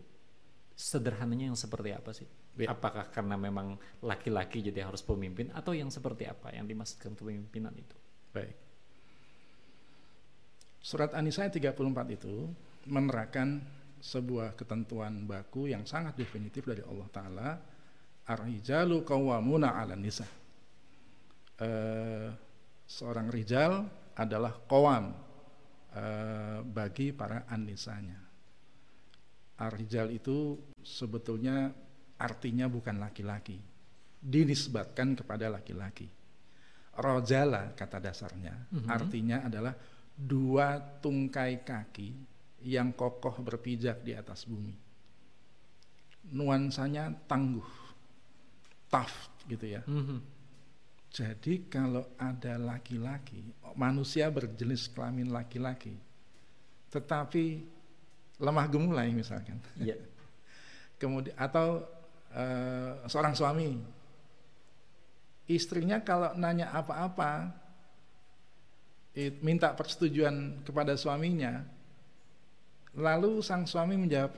sederhananya yang seperti apa sih? Ya. Apakah karena memang laki-laki jadi harus pemimpin atau yang seperti apa yang dimaksudkan kepemimpinan itu? Baik. Surat An-Nisa 34 itu menerangkan sebuah ketentuan baku yang sangat definitif dari Allah taala ar-rijalu qawwamuna 'alan nisa. Uh, seorang rijal adalah qawam uh, bagi para anisanya. Ar-rijal itu sebetulnya artinya bukan laki-laki. Dinisbatkan kepada laki-laki. Rojala kata dasarnya, mm -hmm. artinya adalah dua tungkai kaki yang kokoh berpijak di atas bumi. Nuansanya tangguh tough gitu ya. Mm -hmm. Jadi kalau ada laki-laki, manusia berjenis kelamin laki-laki, tetapi lemah gemulai misalkan, yeah. *laughs* kemudian atau uh, seorang suami, istrinya kalau nanya apa-apa, minta persetujuan kepada suaminya, lalu sang suami menjawab,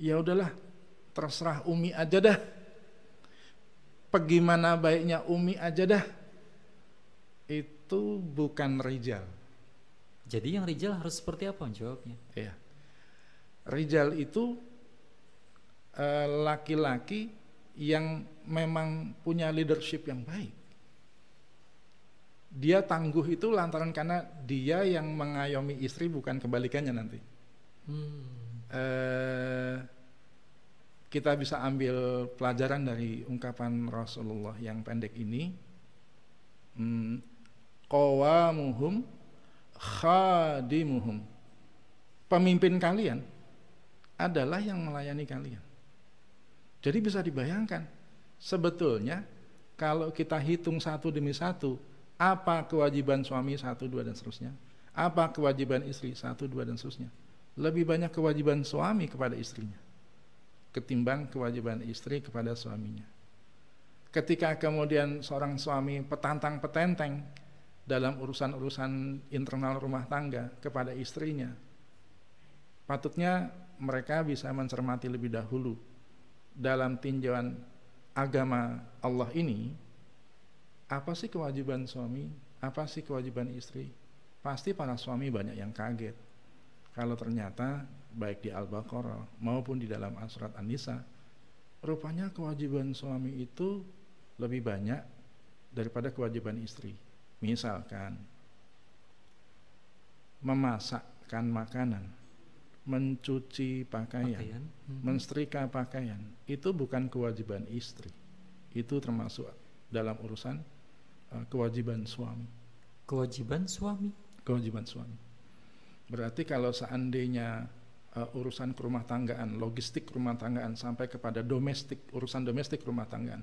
ya udahlah, terserah Umi aja dah Bagaimana baiknya Umi aja dah. Itu bukan rijal. Jadi yang rijal harus seperti apa jawabnya? Iya. Rijal itu eh, laki-laki uh, yang memang punya leadership yang baik. Dia tangguh itu lantaran karena dia yang mengayomi istri bukan kebalikannya nanti. Hmm. Uh, kita bisa ambil pelajaran dari ungkapan Rasulullah yang pendek ini hmm, qawamuhum khadimuhum pemimpin kalian adalah yang melayani kalian jadi bisa dibayangkan sebetulnya kalau kita hitung satu demi satu apa kewajiban suami satu dua dan seterusnya apa kewajiban istri satu dua dan seterusnya lebih banyak kewajiban suami kepada istrinya ketimbang kewajiban istri kepada suaminya. Ketika kemudian seorang suami petantang petenteng dalam urusan-urusan internal rumah tangga kepada istrinya, patutnya mereka bisa mencermati lebih dahulu dalam tinjauan agama Allah ini, apa sih kewajiban suami, apa sih kewajiban istri? Pasti para suami banyak yang kaget. Kalau ternyata baik di Al-Baqarah maupun di dalam surat An-Nisa rupanya kewajiban suami itu lebih banyak daripada kewajiban istri. Misalkan memasakkan makanan mencuci pakaian, pakaian. Hmm. menstrika pakaian itu bukan kewajiban istri itu termasuk dalam urusan uh, kewajiban suami kewajiban suami kewajiban suami Berarti kalau seandainya uh, urusan rumah tanggaan, logistik rumah tanggaan sampai kepada domestik, urusan domestik rumah tanggaan,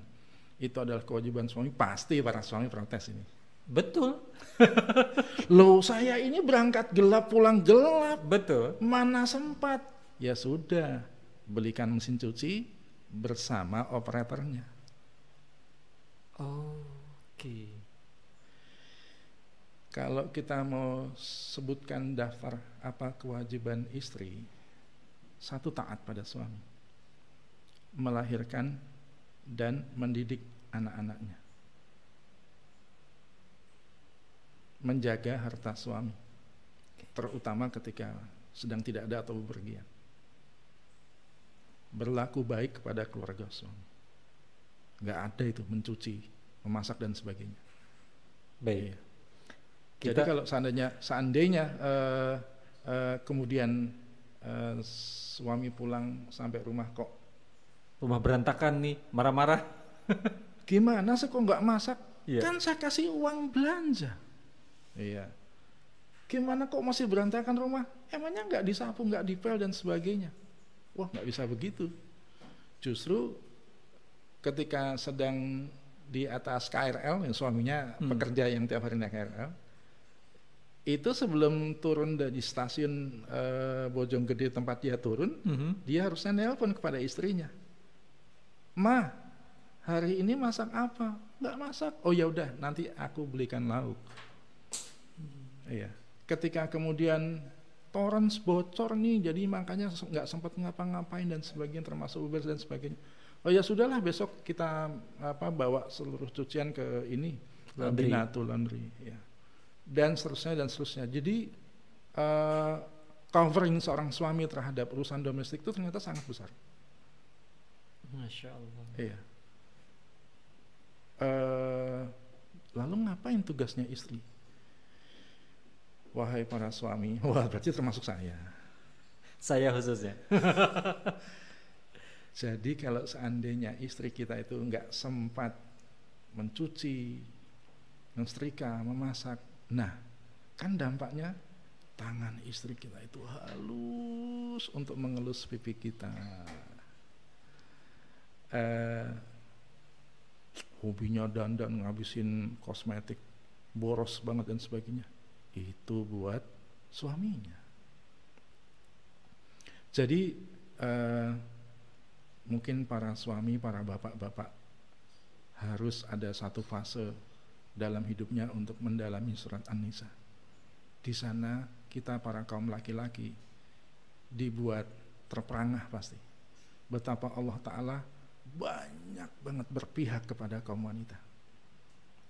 itu adalah kewajiban suami, pasti para suami protes ini. Betul. *laughs* Loh saya ini berangkat gelap pulang gelap. Betul. Mana sempat? Ya sudah, belikan mesin cuci bersama operatornya. Oh, Oke. Kalau kita mau sebutkan daftar apa kewajiban istri, satu taat pada suami, melahirkan dan mendidik anak-anaknya, menjaga harta suami, terutama ketika sedang tidak ada atau bepergian, berlaku baik kepada keluarga suami, nggak ada itu mencuci, memasak dan sebagainya. Baik. Iya. Jadi Kita kalau seandainya seandainya eh, eh, kemudian eh, suami pulang sampai rumah kok rumah berantakan nih, marah-marah. *laughs* gimana sih kok nggak masak? Iya. Kan saya kasih uang belanja. Iya. Gimana kok masih berantakan rumah? Emangnya nggak disapu, nggak dipel dan sebagainya? Wah nggak bisa begitu. Justru ketika sedang di atas KRL, yang suaminya Hmm. pekerja yang tiap hari naik KRL, itu sebelum turun dari stasiun eh, Bojonggede tempat dia turun, Mhm. dia harusnya nelpon kepada istrinya. Ma, hari ini masak apa? Nggak masak. Oh ya udah, nanti aku belikan lauk. Iya. Ketika kemudian torrents bocor nih, jadi makanya nggak sempat ngapa-ngapain dan sebagainya, termasuk Uber dan sebagainya. Oh ya sudahlah, besok kita apa bawa seluruh cucian ke ini Laundry. Binatu Laundry. Ya. Dan seterusnya dan seterusnya. Jadi eh, covering seorang suami terhadap urusan domestik itu ternyata sangat besar. Masya Allah. Iya. Eh, lalu ngapain tugasnya istri? Wahai para suami, *laughs* wah berarti termasuk saya. Saya khususnya. *laughs* Jadi kalau seandainya istri kita itu nggak sempat mencuci, mensetrika, memasak, nah kan dampaknya tangan istri kita itu halus untuk mengelus pipi kita. Eh, hobinya dandan ngabisin kosmetik boros banget dan sebagainya itu buat suaminya. Jadi eh, mungkin para suami para bapak-bapak harus ada satu fase dalam hidupnya untuk mendalami surat An-Nisa. Di sana kita para kaum laki-laki dibuat terperangah pasti. Betapa Allah Ta'ala banyak banget berpihak kepada kaum wanita.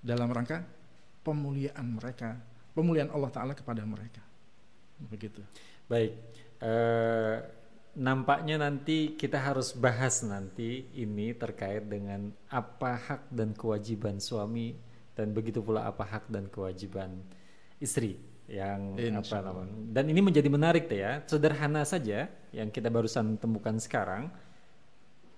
Dalam rangka pemuliaan mereka, pemuliaan Allah Taala kepada mereka. Begitu. Baik. Eh, nampaknya nanti kita harus bahas nanti ini terkait dengan apa hak dan kewajiban suami dan begitu pula apa hak dan kewajiban istri yang Insya apa namanya. Dan ini menjadi menarik ya. Sederhana saja yang kita barusan temukan sekarang.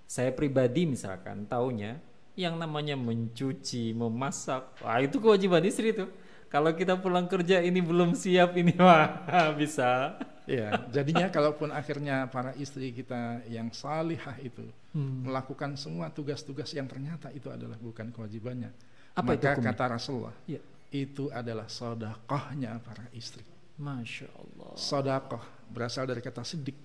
Saya pribadi misalkan taunya yang namanya mencuci, memasak, wah itu kewajiban istri tuh. Kalau kita pulang kerja ini belum siap ini *laughs* wah bisa. Ya, jadinya kalaupun akhirnya para istri kita yang salihah itu Hmm. melakukan semua tugas-tugas yang ternyata itu adalah bukan kewajibannya. Apa itu Maka hukumnya? kata Rasulullah, Ya. itu adalah sodakohnya para istri. Masya Allah. Sodakoh berasal dari kata sidik,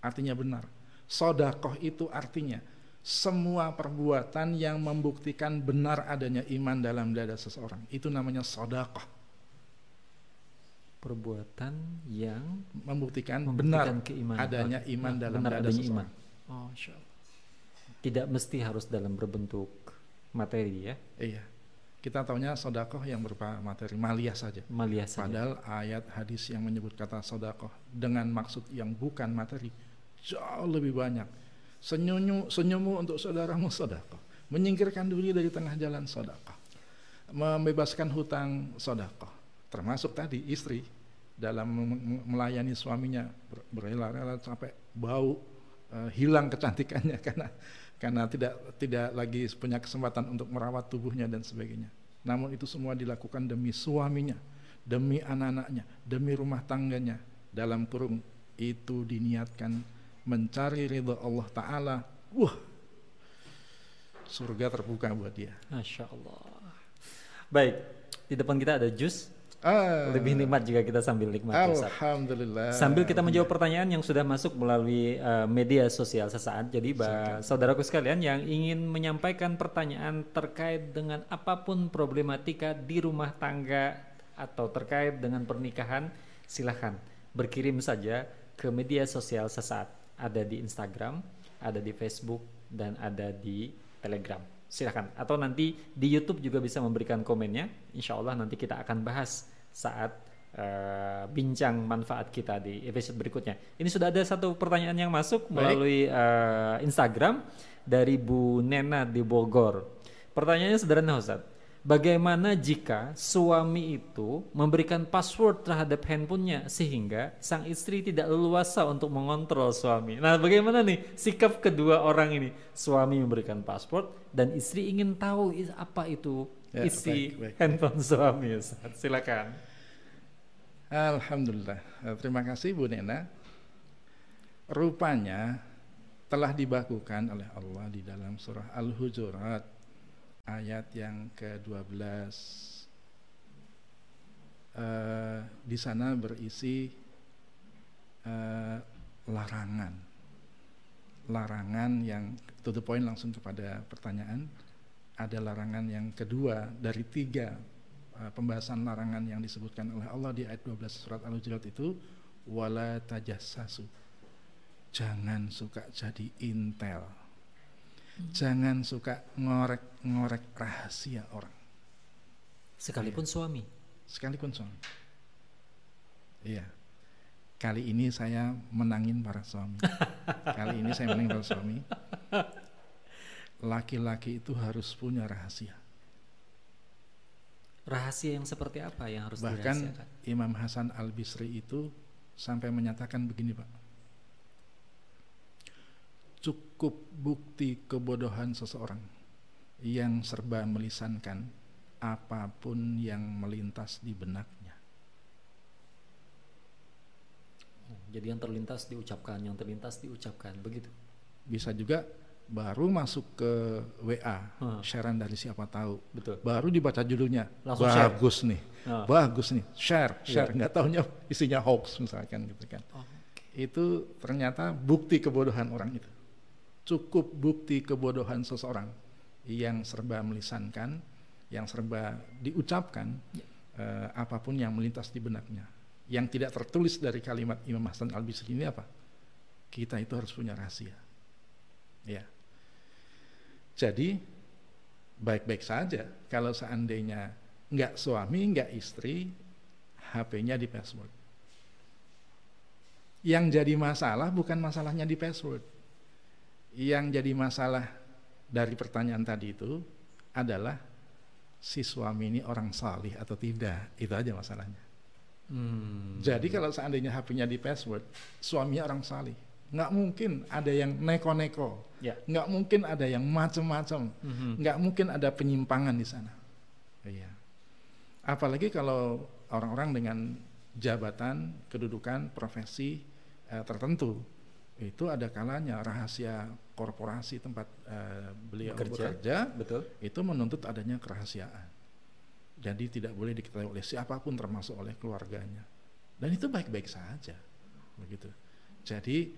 artinya benar. Sodakoh itu artinya semua perbuatan yang membuktikan benar adanya iman dalam dada seseorang. Itu namanya sodakoh. Perbuatan yang Membuktikan, membuktikan benar keimanan. adanya Oh, iman ya, dalam benar dada adanya seseorang. iman. Oh, Allah. Tidak mesti harus dalam berbentuk materi ya, Iya. Kita taunya sodakoh yang berupa materi maliyah saja. maliyah saja. Padahal ayat hadis yang menyebut kata sodakoh dengan maksud yang bukan materi jauh lebih banyak. Senyummu, senyummu untuk saudaramu sodakoh. Menyingkirkan diri dari tengah jalan sodakoh. Membebaskan hutang sodakoh. Termasuk tadi istri dalam melayani suaminya ber- berrela-rela sampai bau eh, hilang kecantikannya *laughs* karena karena tidak tidak lagi punya kesempatan untuk merawat tubuhnya dan sebagainya. Namun itu semua dilakukan demi suaminya, demi anak-anaknya, demi rumah tangganya. Dalam kurung itu diniatkan mencari ridho Allah Taala. Wah, surga terbuka buat dia. Masya Allah. Baik, Di depan kita ada jus. Ah, Lebih nikmat jika kita sambil nikmati Ustaz. Alhamdulillah. Sambil kita menjawab pertanyaan yang sudah masuk melalui uh, media sosial sesaat. Jadi, saudaraku sekalian yang ingin menyampaikan pertanyaan terkait dengan apa pun problematika di rumah tangga atau terkait dengan pernikahan, silahkan berkirim saja ke media sosial sesaat. Ada di Instagram, ada di Facebook, dan ada di Telegram. Silahkan. Atau nanti di YouTube juga bisa memberikan komennya. Insya Allah nanti kita akan bahas saat eh, bincang manfaat kita di episode berikutnya. Ini sudah ada satu pertanyaan yang masuk melalui eh, Instagram dari Bu Nena di Bogor. Pertanyaannya sederhana Ustaz. Bagaimana jika suami itu memberikan password terhadap handphonenya sehingga sang istri tidak leluasa untuk mengontrol suami? Nah, bagaimana nih sikap kedua orang ini? Suami memberikan password dan istri ingin tahu apa itu Ya, isi baik, baik. handphone suami. Ustaz. Silakan. Alhamdulillah. Eh, Terima kasih Bu Nena. Rupanya telah dibakukan oleh Allah di dalam surah Al-Hujurat ayat yang ke-12. Eh, di sana berisi eh, larangan. Larangan yang to the point langsung kepada pertanyaan. Ada larangan yang kedua dari tiga uh, pembahasan larangan yang disebutkan oleh Allah di ayat 12 surat Al-Hujurat itu wala tajassasu. Jangan suka jadi intel. Jangan suka ngorek-ngorek rahasia orang Sekalipun suami. sekalipun suami. Iya. Kali ini saya menangin para suami. *laughs* Kali ini saya menangin para suami. Laki-laki itu harus punya rahasia. Rahasia yang seperti apa yang harus Bahkan? Imam Hasan Al Bisri itu sampai menyatakan begini pak, cukup bukti kebodohan seseorang yang serba melisankan apa pun yang melintas di benaknya. Jadi yang terlintas diucapkan, yang terlintas diucapkan, begitu. Bisa juga baru masuk ke WA, Hmm. sharean dari siapa tahu, Betul. baru dibaca judulnya, Langsung share. bagus nih, Ah. bagus nih, share, share, Iya. nggak taunya isinya hoax misalkan gitu kan. Oh, itu ternyata bukti kebodohan orang itu. Cukup bukti kebodohan seseorang yang serba melisankan, yang serba diucapkan Ya. eh, apa pun yang melintas di benaknya. Yang tidak tertulis dari kalimat Imam Hasan Al Bisri ini apa? Kita itu harus punya rahasia. Ya. Jadi baik-baik saja kalau seandainya nggak suami, nggak istri, HP-nya di password. Yang jadi masalah bukan masalahnya di password. Yang jadi masalah dari pertanyaan tadi itu adalah si suami ini orang salih atau tidak. Itu aja masalahnya. Hmm. Jadi kalau seandainya HP-nya di password, suaminya orang salih. Nggak mungkin ada yang neko-neko. Ya. Nggak mungkin ada yang macem-macem. Mhm. Nggak mungkin ada penyimpangan di sana. Iya. Apalagi kalau orang-orang dengan jabatan, kedudukan, profesi eh, tertentu, itu ada kalanya rahasia korporasi tempat eh, beliau Bekerja. bekerja Betul. itu menuntut adanya kerahasiaan. Jadi tidak boleh diketahui oleh siapa pun termasuk oleh keluarganya. Dan itu baik-baik saja. Begitu. Jadi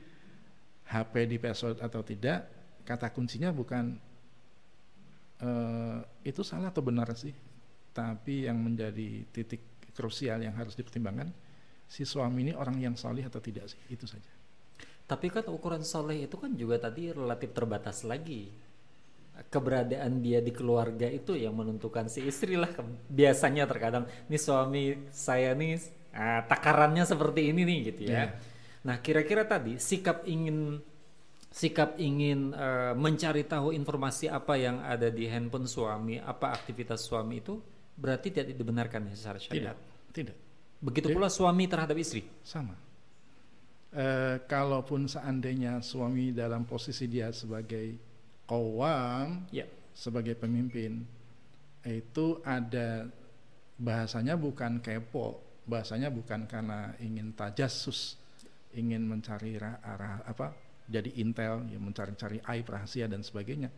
HP di password atau tidak, kata kuncinya bukan eh, itu salah atau benar sih. Tapi yang menjadi titik krusial yang harus dipertimbangkan si suami ini orang yang salih atau tidak sih. Itu saja. Tapi kan ukuran soleh itu kan juga tadi relatif terbatas lagi. Keberadaan dia di keluarga itu yang menentukan si istri lah. Biasanya terkadang nih suami saya nih ah, takarannya seperti ini nih gitu ya. Iya. Nah kira-kira tadi sikap ingin sikap ingin eh, mencari tahu informasi apa yang ada di handphone suami, apa aktivitas suami itu berarti tidak dibenarkan ya secara syariat. Tidak. Tidak. Begitu Jadi- pula suami terhadap istri. Sama. Eh, kalaupun seandainya suami dalam posisi dia sebagai kawam, Ya. sebagai pemimpin, itu ada bahasanya bukan kepo, bahasanya bukan karena ingin tajasus, ingin mencari ra- arah apa, jadi intel, ya mencari-cari aib rahasia dan sebagainya,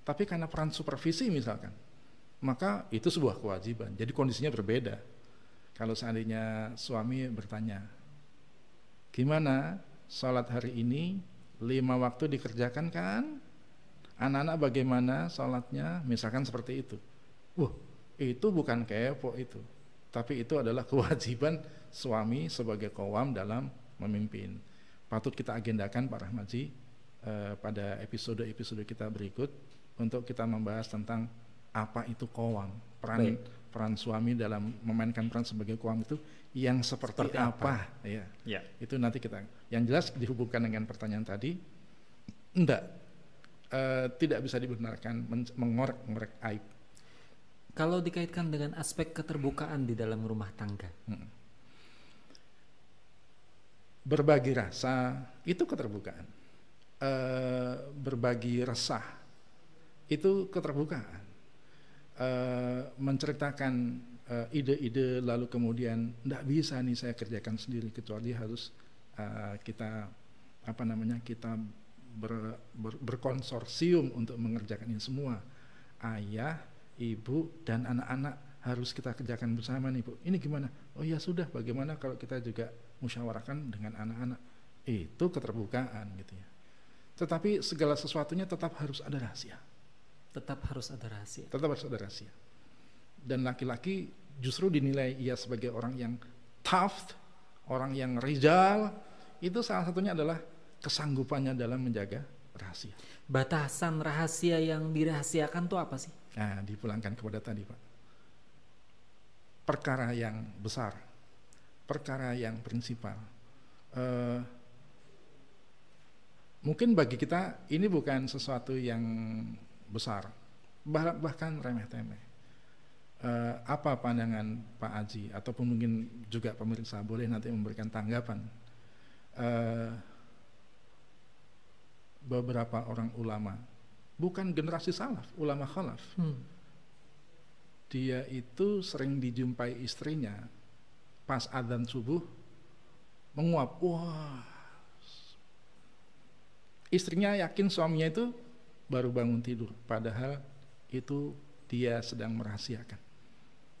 tapi karena peran supervisi misalkan. maka itu sebuah kewajiban. Jadi kondisinya berbeda. Kalau seandainya suami bertanya, gimana sholat hari ini lima waktu dikerjakan kan? Anak-anak bagaimana sholatnya? Misalkan seperti itu. Wah, itu bukan kepo itu. Tapi itu adalah *laughs* kewajiban suami sebagai kawam dalam memimpin. Patut kita agendakan Pak Rahmaji eh, pada episode-episode kita berikut untuk kita membahas tentang apa itu kawam, peran. Peran suami dalam memainkan peran sebagai kawam itu yang seperti, seperti apa? apa? Ya. ya. Itu nanti kita. Yang jelas dihubungkan dengan pertanyaan tadi, enggak uh, tidak bisa dibenarkan mengorek-ngorek aib. Kalau dikaitkan dengan aspek keterbukaan di dalam rumah tangga, hmm. berbagi rasa itu keterbukaan, uh, berbagi resah itu keterbukaan, uh, menceritakan ide-ide lalu kemudian tidak bisa nih saya kerjakan sendiri kecuali harus uh, kita apa namanya kita ber, ber, berkonsorsium untuk mengerjakan ini semua. Ayah, ibu, dan anak-anak harus kita kerjakan bersama nih bu. Ini gimana? Oh ya sudah. Bagaimana kalau kita juga musyawarahkan dengan anak-anak? Itu keterbukaan gitu ya. Tetapi segala sesuatunya tetap harus ada rahasia. Tetap harus ada rahasia. Tetap harus ada rahasia. Dan laki-laki justru dinilai ia sebagai orang yang tough, orang yang rijal. Itu salah satunya adalah kesanggupannya dalam menjaga rahasia. Batasan rahasia yang dirahasiakan itu apa sih? Nah, dipulangkan kepada tadi, Pak. Perkara yang besar, perkara yang prinsipal. Uh, mungkin bagi kita ini bukan sesuatu yang besar, bah bahkan remeh-temeh. Uh, apa pandangan Pak Aji ataupun mungkin juga pemirsa boleh nanti memberikan tanggapan. Uh, beberapa orang ulama, bukan generasi salaf, ulama khalaf. Hmm. Dia itu sering dijumpai istrinya pas adzan subuh menguap. Wah. Istrinya yakin suaminya itu baru bangun tidur, padahal itu dia sedang merahasiakan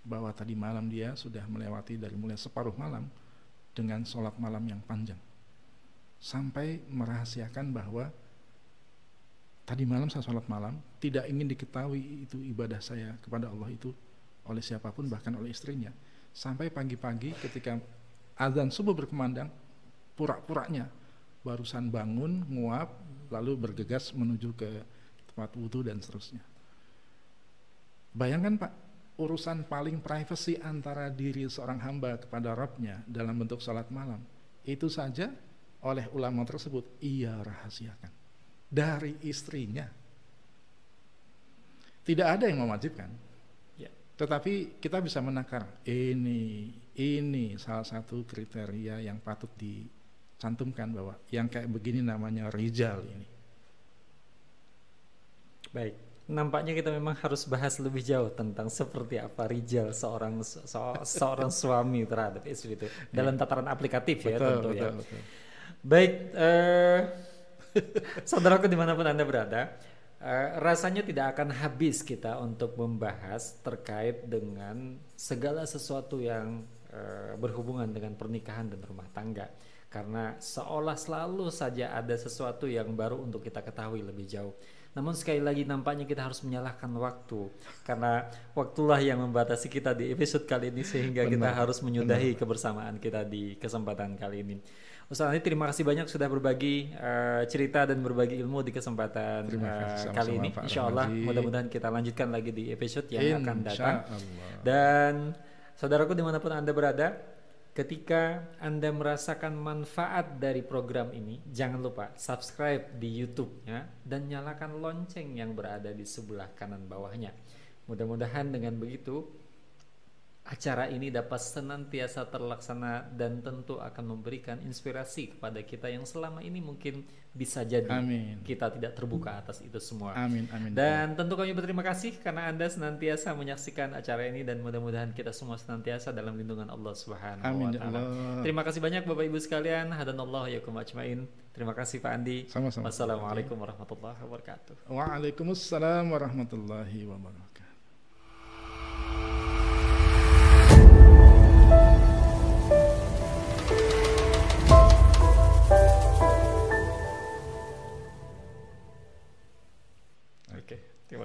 bahwa tadi malam dia sudah melewati dari mulai separuh malam dengan sholat malam yang panjang. Sampai merahasiakan bahwa tadi malam saya sholat malam tidak ingin diketahui itu ibadah saya kepada Allah itu oleh siapa pun bahkan oleh istrinya. Sampai pagi-pagi ketika azan subuh berkumandang pura-puranya barusan bangun nguap lalu bergegas menuju ke tempat wudhu dan seterusnya bayangkan pak urusan paling privasi antara diri seorang hamba kepada Rabbnya dalam bentuk sholat malam itu saja oleh ulama tersebut ia rahasiakan dari istrinya. Tidak ada yang mewajibkan. Ya. Tetapi kita bisa menakar ini ini salah satu kriteria yang patut dicantumkan bahwa yang kayak begini namanya rijal ini. Baik, nampaknya kita memang harus bahas lebih jauh tentang seperti apa rijal seorang se seorang *laughs* suami terhadap istri itu dalam iya. tataran aplikatif ya tentu betul, ya. Betul. Baik, uh, Saudaraku di mana pun Anda berada, uh, rasanya tidak akan habis kita untuk membahas terkait dengan segala sesuatu yang uh, berhubungan dengan pernikahan dan rumah tangga. Karena seolah selalu saja ada sesuatu yang baru untuk kita ketahui lebih jauh. Namun sekali lagi nampaknya kita harus menyalahkan waktu karena waktulah yang membatasi kita di episode kali ini sehingga benar, kita harus menyudahi benar. kebersamaan kita di kesempatan kali ini. Ustaz Andi terima kasih banyak sudah berbagi uh, cerita dan berbagi ilmu di kesempatan uh, kali ini. Insya Allah mudah-mudahan kita lanjutkan lagi di episode yang Insya akan datang. Allah. Dan saudaraku di mana pun anda berada, ketika anda merasakan manfaat dari program ini, jangan lupa subscribe di YouTube ya dan nyalakan lonceng yang berada di sebelah kanan bawahnya. Mudah-mudahan dengan begitu acara ini dapat senantiasa terlaksana dan tentu akan memberikan inspirasi kepada kita yang selama ini mungkin bisa jadi amin. kita tidak terbuka atas itu semua. Amin, amin. Dan tentu kami berterima kasih karena Anda senantiasa menyaksikan acara ini dan mudah-mudahan kita semua senantiasa dalam lindungan Allah Subhanahu amin, wa ya taala. Terima kasih banyak Bapak Ibu sekalian. Hadanallahu yakum ajmain. Terima kasih Pak Andi. Sama-sama. Wassalamualaikum warahmatullahi wabarakatuh. Waalaikumsalam warahmatullahi wabarakatuh.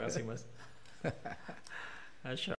Terima kasih Mas. *laughs* Masya